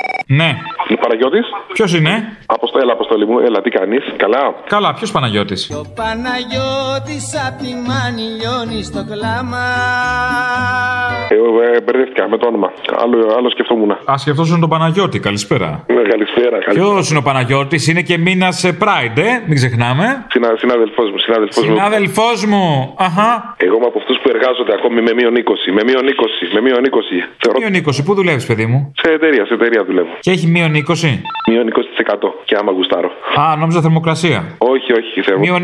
Speaker 4: Ναι.
Speaker 16: Παναγιώτης.
Speaker 4: Ποιος είναι;
Speaker 16: Αποστέλα, αποστολή μου. Έλα, τι κάνεις; Καλά.
Speaker 4: Καλά, ποιος Παναγιώτης;
Speaker 17: Ο Παναγιώτης απ' τη μάνη λιώνει στο κλάμα
Speaker 16: Ε, ε, μπερδεύτηκα με το όνομα. Άλλο, άλλο σκεφτόμουν.
Speaker 4: Α, σκεφτόσουν τον Παναγιώτη, καλησπέρα.
Speaker 16: Ναι, καλησπέρα.
Speaker 4: Ποιος είναι ο Παναγιώτης, είναι και μήνα Pride, ε, μην ξεχνάμε.
Speaker 16: Συνα, συνάδελφός μου, συνάδελφός μου.
Speaker 4: Συνάδελφός μου, αχά.
Speaker 16: Εγώ είμαι από αυτούς που εργάζονται ακόμη με μείον 20. Με μείον 20. Με μείον 20. Θεωρώ...
Speaker 4: Μείον 20, πού δουλεύεις, παιδί μου;
Speaker 16: Σε εταιρεία, σε εταιρεία δουλεύω.
Speaker 4: Και έχει μείον 20.
Speaker 16: Μείον 20% και άμα γουστάρω.
Speaker 4: Α, νόμιζα θερμοκρασία.
Speaker 16: Όχι, όχι, θερμο...
Speaker 4: Μείον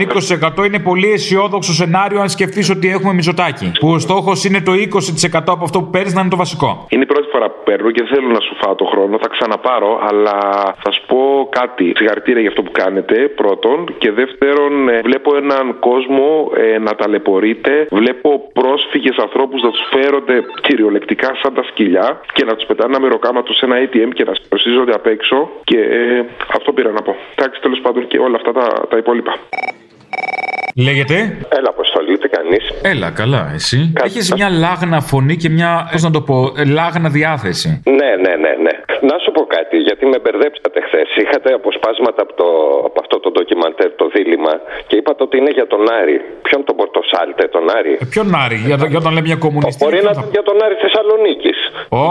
Speaker 4: 20% είναι πολύ αισιόδοξο σενάριο αν σκεφτείς ότι έχουμε μιζωτάκι. Που ο στόχος είναι το 20% από αυτό που παίρνεις να είναι το βασικό.
Speaker 16: Είναι η πρώτη φορά που παίρνω και δεν θέλω να σου φάω το χρόνο. Θα ξαναπάρω, αλλά θα σου πω κάτι. Συγχαρητήρια για αυτό που κάνετε, πρώτον. Και δεύτερον, ε, βλέπω έναν κόσμο ε, να ταλαιπωρείται. Βλέπω πρόσφυγες ανθρώπους να τους φέρονται κυριολεκτικά σαν τα σκυλιά και να τους πετάνε ένα μεροκάμα τους σε ένα ATM και να σπροσίζονται απ' έξω. Και ε, αυτό πήρα να πω. Εντάξει, τέλος πάντων και όλα αυτά τα, τα υπόλοιπα.
Speaker 4: Λέγεται;
Speaker 16: Έλα, Αποστολή, τι κάνει.
Speaker 4: Έλα, καλά, εσύ. Έχεις μια λάγνα φωνή και μια, πώς να το πω, ε, λάγνα διάθεση.
Speaker 18: Ναι, ναι, ναι, ναι. Να σου πω κάτι, γιατί με μπερδέψατε χθες. Είχατε αποσπάσματα από, το, από αυτό το ντοκιμαντέρ, το δίλημα, και είπατε ότι είναι για τον Άρη. Ποιον τον Πορτοσάλτε, τον Άρη;
Speaker 4: Ε, ποιον Άρη, για, για όταν λέει μια κομμουνιστή.
Speaker 18: Μπορεί να ήταν για τον Άρη Θεσσαλονίκης.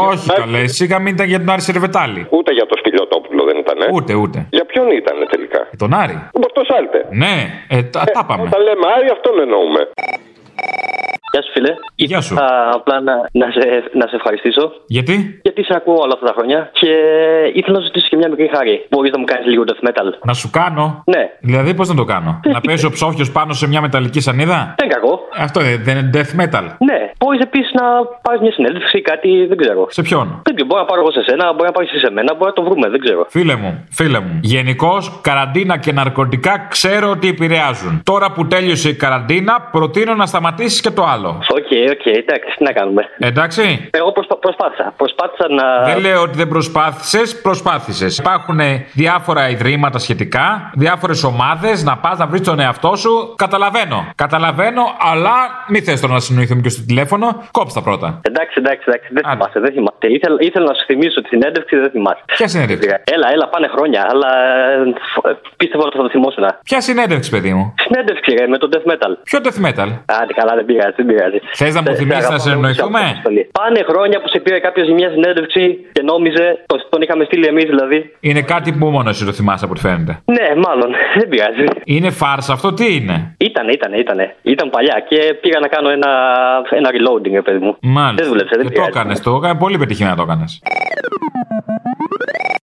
Speaker 4: Όχι, καλέ, σίγα μην ήταν για τον Άρη Σερβετάλη.
Speaker 18: Ούτε για το Σπιλιοτόπουλο δεν ήταν.
Speaker 4: Ούτε, ούτε.
Speaker 18: Για ποιον ήταν τελικά;
Speaker 4: Για τον Άρη.
Speaker 18: Τον Πορτοσάλτε.
Speaker 4: Ναι, ε, τα, τα πάμε.
Speaker 18: Όταν λέμε Άρη, αυτόν εννοούμε πούμε.
Speaker 19: Γεια σου, φίλε.
Speaker 4: Γεια σου.
Speaker 19: Α, απλά να, να, σε, να σε ευχαριστήσω.
Speaker 4: Γιατί;
Speaker 19: Γιατί σε ακούω όλα αυτά τα χρόνια και ήθελα να σου ζητήσω και μια μικρή χάρη. Μπορείς να μου κάνεις λίγο death metal.
Speaker 4: Να σου κάνω;
Speaker 19: Ναι.
Speaker 4: Δηλαδή, πώς να το κάνω; να παίζω ψόφιος πάνω σε μια μεταλλική σανίδα;
Speaker 19: Δεν κακό.
Speaker 4: Αυτό δεν δεν είναι death metal.
Speaker 19: Ναι. Μπορείς επίσης να πάρεις μια συνέντευξη ή κάτι, δεν ξέρω.
Speaker 4: Σε ποιον;
Speaker 19: Δεν ξέρω. Μπορεί να πάρω εγώ σε σένα, μπορεί να πάρεις σε μένα, μπορεί να το βρούμε, δεν ξέρω.
Speaker 4: Φίλε μου, φίλε μου. Γενικώς, καραντίνα και ναρκωτικά ξέρω ότι επηρεάζουν. Τώρα που τέλειωσε η καραντίνα, προτείνω να σταματήσεις και το άλλο.
Speaker 19: OK, OK, εντάξει, τι να κάνουμε.
Speaker 4: Εντάξει.
Speaker 19: Εγώ προσπα- προσπάθησα. Προσπάθησα να.
Speaker 4: Δεν λέω ότι δεν προσπάθησες, προσπάθησες. Υπάρχουν διάφορα ιδρύματα σχετικά, διάφορες ομάδες να πας να βρεις τον εαυτό σου. Καταλαβαίνω. Καταλαβαίνω, αλλά μη θες τώρα να συνοηθούμε και στο τηλέφωνο. Κόψτε τα πρώτα.
Speaker 19: Εντάξει, εντάξει, εντάξει, δεν θυμάσαι, δεν θυμάσαι. Ήθελα, ήθελα να σου θυμίσω τη συνέντευξη, δεν θυμάσαι.
Speaker 4: Ποια συνέντευξη;
Speaker 19: Έλα, έλα, πάνε χρόνια, αλλά ε, πίστευα ότι θα το θυμόσαι να.
Speaker 4: Ποια συνέντευξη, παιδί μου;
Speaker 19: Συνέντευξη, ρε, με το death metal.
Speaker 4: Ποιο death metal;
Speaker 19: Άντε, καλά, δεν πειράζει, δεν πειράζει.
Speaker 4: Θες να μου
Speaker 19: Σε- σε
Speaker 4: θυμίσεις να
Speaker 19: αγαπάω,
Speaker 4: συνεννοηθούμε;
Speaker 19: σε αποστολή. Πάνε χρόνια που σε πήρε κάποιος για μια συνέντευξη και νόμιζε, το- τον είχαμε στείλει εμείς δηλαδή.
Speaker 4: Είναι κάτι που μόνο εσύ το θυμάσαι από ό,τι φαίνεται.
Speaker 19: Ναι, μάλλον, [LAUGHS] δεν πειράζει.
Speaker 4: Είναι φάρσα αυτό, τι είναι;
Speaker 19: Ήτανε, ήτανε, ήτανε. Ήταν παλιά και πήγα να κάνω ένα, ένα reloading, ρε παιδί μου.
Speaker 4: Μάλιστα.
Speaker 19: Δεν δούλεψε, δεν
Speaker 4: Και το
Speaker 19: πειράζει.
Speaker 4: έκανες, το έκανες πολύ πετυχημένα το έκανες.